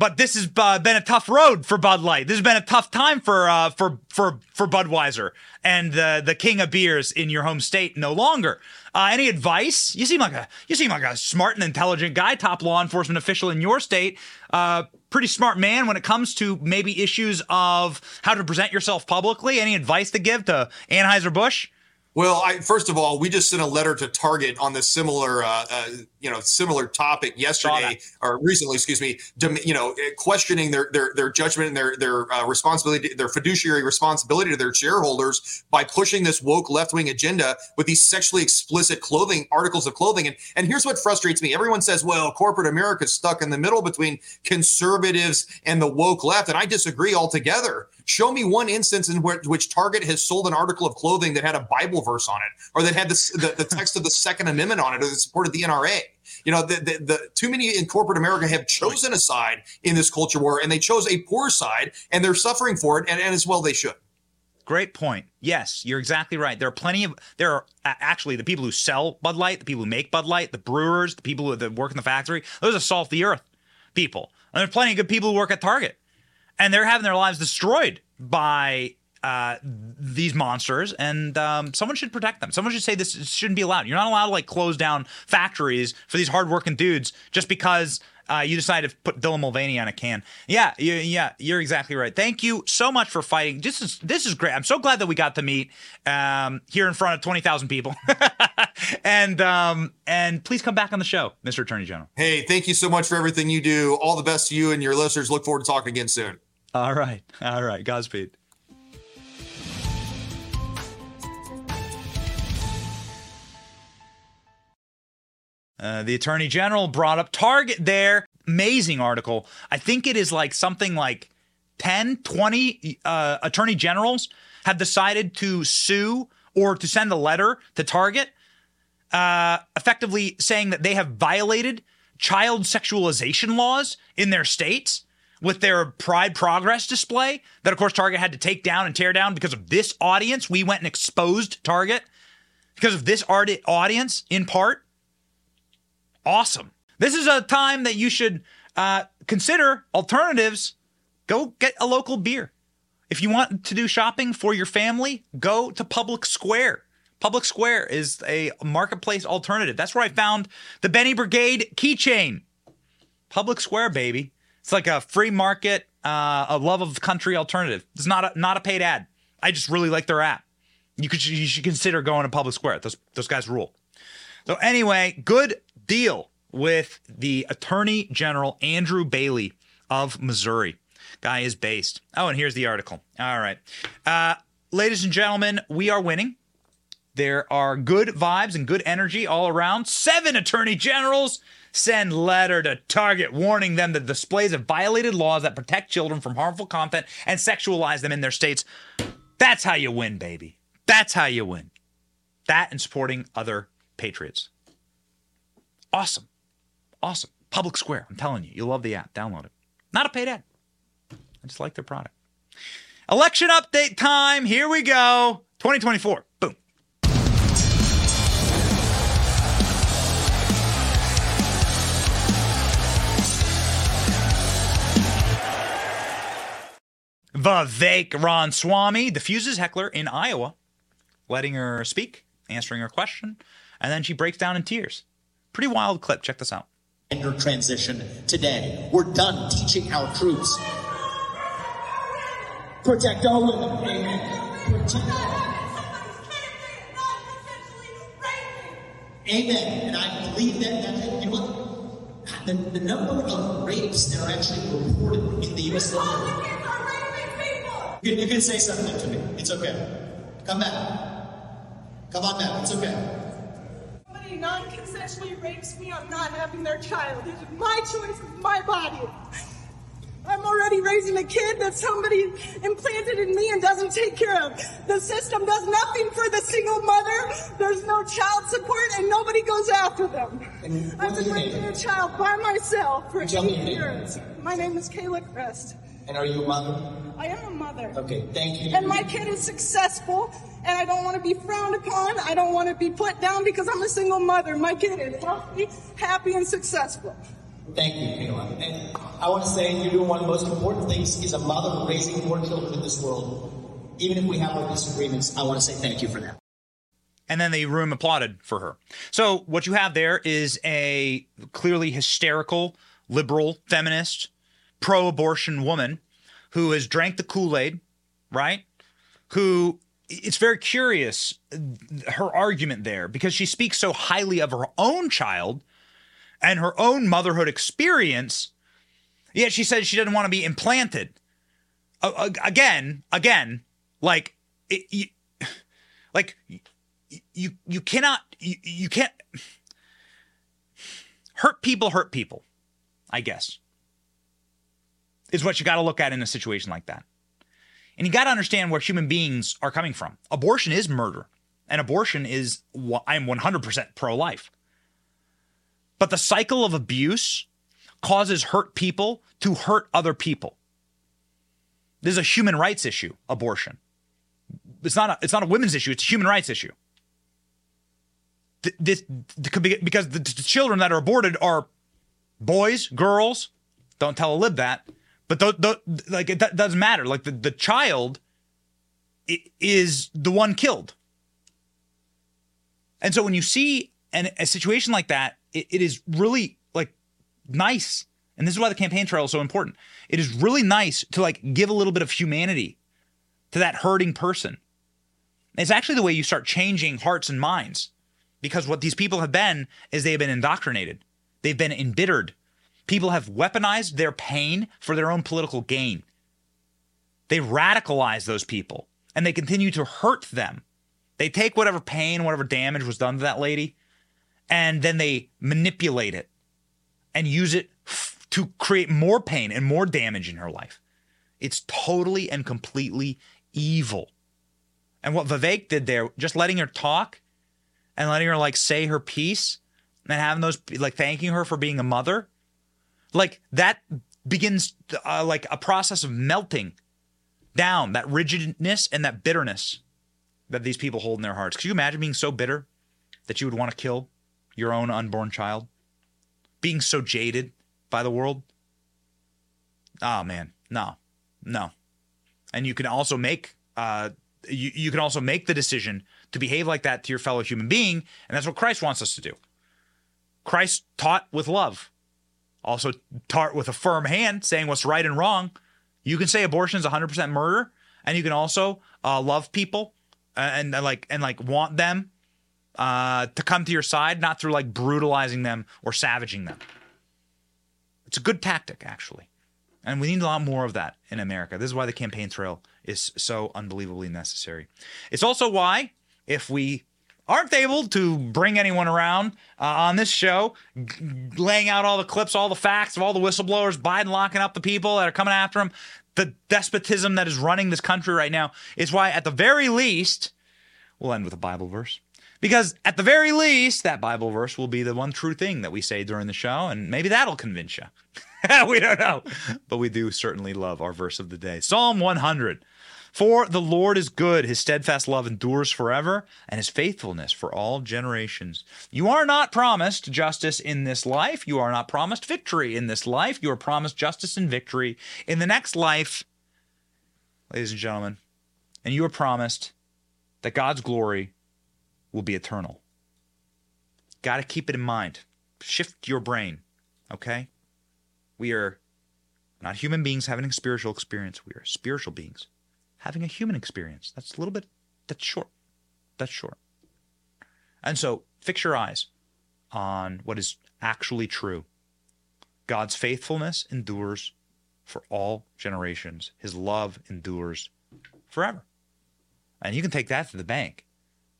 But this has uh, been a tough road for Bud Light. This has been a tough time for uh, for for for Budweiser and the the king of beers in your home state no longer. Uh, any advice? You seem like a you seem like a smart and intelligent guy, top law enforcement official in your state. Uh, pretty smart man when it comes to maybe issues of how to present yourself publicly. Any advice to give to Anheuser Busch? Well, I, first of all, we just sent a letter to Target on this similar, uh, uh, you know, similar topic yesterday or recently, excuse me. You know, eh, questioning their their their judgment and their their uh, responsibility, their fiduciary responsibility to their shareholders by pushing this woke left wing agenda with these sexually explicit clothing articles of clothing. And and here's what frustrates me: everyone says, "Well, corporate America is stuck in the middle between conservatives and the woke left," and I disagree altogether. Show me one instance in which, which Target has sold an article of clothing that had a Bible verse on it, or that had the, the, text of the Second Amendment on it, or that supported the NRA. You know, the, the, the, too many in corporate America have chosen a side in this culture war, and they chose a poor side, and they're suffering for it, and, and as well they should. Great point. Yes, you're exactly right. There are plenty of there are actually the people who sell Bud Light, the people who make Bud Light, the brewers, the people who work in the factory. Those are salt the earth people. And there's plenty of good people who work at Target and they're having their lives destroyed by uh, these monsters, and um, someone should protect them. Someone should say this shouldn't be allowed. You're not allowed to like close down factories for these hardworking dudes just because uh, you decided to put Dylan Mulvaney on a can. Yeah, you, yeah, you're exactly right. Thank you so much for fighting. This is this is great. I'm so glad that we got to meet um, here in front of twenty thousand people. and um, and please come back on the show, Mr. Attorney General. Hey, thank you so much for everything you do. All the best to you and your listeners. Look forward to talking again soon. All right. All right. Godspeed. Uh, the attorney general brought up Target there. amazing article. I think it is like something like 10, 20 uh, attorney generals have decided to sue or to send a letter to Target, uh, effectively saying that they have violated child sexualization laws in their states with their Pride Progress display that, of course, Target had to take down and tear down because of this audience. We went and exposed Target because of this audience, in part. Awesome. This is a time that you should uh, consider alternatives. Go get a local beer. If you want to do shopping for your family, go to Public Square. Public Square is a marketplace alternative. That's where I found the Benny Brigade keychain. Public Square, baby. It's like a free market, uh, a love of country alternative. It's not a, not a paid ad. I just really like their app. You could you should consider going to Public Square. Those those guys rule. So anyway, good deal with the Attorney General Andrew Bailey of Missouri. Guy is based. Oh, and here's the article. All right, uh, ladies and gentlemen, we are winning. There are good vibes and good energy all around. Seven attorney generals send letter to Target warning them that displays have violated laws that protect children from harmful content and sexualize them in their states. That's how you win, baby. That's how you win. That and supporting other patriots. Awesome. Awesome. Public Square. I'm telling you, you'll love the app. Download it. Not a paid ad. I just like their product. Election update time. Here we go. 2024. Boom. Ron Ramaswamy diffuses heckler in Iowa, letting her speak, answering her question, and then she breaks down in tears. Pretty wild clip. Check this out. Gender transition today. We're done teaching our troops. Protect all women. Amen. Protect. Amen. And I believe that, that you know? The, the number of rapes that are actually reported in the U.S. You, you can say something to me. It's okay. Come back. Come on back. It's okay. Somebody non-consensually rapes me, I'm not having their child. It's my choice, it's my body. I'm already raising a kid that somebody implanted in me and doesn't take care of. The system does nothing for the single mother. There's no child support and nobody goes after them. I've been raising a child by myself for eight years. My name is Kayla Crest. And are you a mother? I am a mother. Okay, thank you. And my kid is successful, and I don't want to be frowned upon. I don't want to be put down because I'm a single mother. My kid is healthy, happy, and successful. Thank you, Kayla. And I want to say you're doing one of the most important things is a mother raising more children in this world. Even if we have our disagreements, I want to say thank you for that. And then the room applauded for her. So what you have there is a clearly hysterical, liberal, feminist pro abortion woman who has drank the Kool Aid, right? Who it's very curious her argument there because she speaks so highly of her own child and her own motherhood experience, yet she says she doesn't want to be implanted. Uh, again, again, like, it, you, like you you cannot you, you can't hurt people hurt people, I guess is what you got to look at in a situation like that. And you got to understand where human beings are coming from. Abortion is murder, and abortion is, I'm 100% pro life. But the cycle of abuse causes hurt people to hurt other people. This is a human rights issue, abortion. It's not a, it's not a women's issue, it's a human rights issue. This, because the children that are aborted are boys, girls, don't tell a lib that, but the, the, like it doesn't matter. Like the, the child is the one killed. And so when you see an, a situation like that, it, it is really like nice. And this is why the campaign trail is so important. It is really nice to like give a little bit of humanity to that hurting person. It's actually the way you start changing hearts and minds because what these people have been is they have been indoctrinated. They've been embittered People have weaponized their pain for their own political gain. They radicalize those people and they continue to hurt them. They take whatever pain, whatever damage was done to that lady, and then they manipulate it and use it f- to create more pain and more damage in her life. It's totally and completely evil. And what Vivek did there, just letting her talk and letting her like say her piece and having those like thanking her for being a mother, like that begins uh, like a process of melting down that rigidness and that bitterness that these people hold in their hearts. Could you imagine being so bitter that you would want to kill your own unborn child? Being so jaded by the world? Oh man, no, no. And you can also make uh, you, you can also make the decision to behave like that to your fellow human being, and that's what Christ wants us to do. Christ taught with love, also taught with a firm hand, saying what's right and wrong. You can say abortion is 100% murder, and you can also uh, love people and, and, like and like want them uh, to come to your side, not through like brutalizing them or savaging them. It's a good tactic, actually. And we need a lot more of that in America. This is why the campaign trail is so unbelievably necessary. It's also why, if we aren't able to bring anyone around uh, on this show, g- laying out all the clips, all the facts of all the whistleblowers, Biden locking up the people that are coming after him, the despotism that is running this country right now, is why, at the very least, we'll end with a Bible verse. Because at the very least, that Bible verse will be the one true thing that we say during the show, and maybe that'll convince you. we don't know. But we do certainly love our verse of the day Psalm 100. For the Lord is good, his steadfast love endures forever, and his faithfulness for all generations. You are not promised justice in this life. You are not promised victory in this life. You are promised justice and victory in the next life, ladies and gentlemen. And you are promised that God's glory will be eternal. Got to keep it in mind. Shift your brain, okay? We are not human beings having a spiritual experience. We are spiritual beings having a human experience. That's a little bit, that's short. That's short. And so fix your eyes on what is actually true. God's faithfulness endures for all generations, His love endures forever. And you can take that to the bank.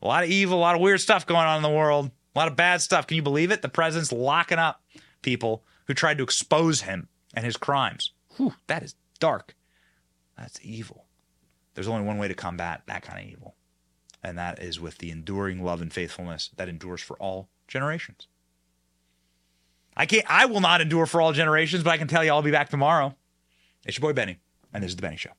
A lot of evil, a lot of weird stuff going on in the world, a lot of bad stuff. Can you believe it? The president's locking up people who tried to expose him and his crimes. Whew, that is dark. That's evil. There's only one way to combat that kind of evil, and that is with the enduring love and faithfulness that endures for all generations. I can't I will not endure for all generations, but I can tell you I'll be back tomorrow. It's your boy Benny, and this is the Benny Show.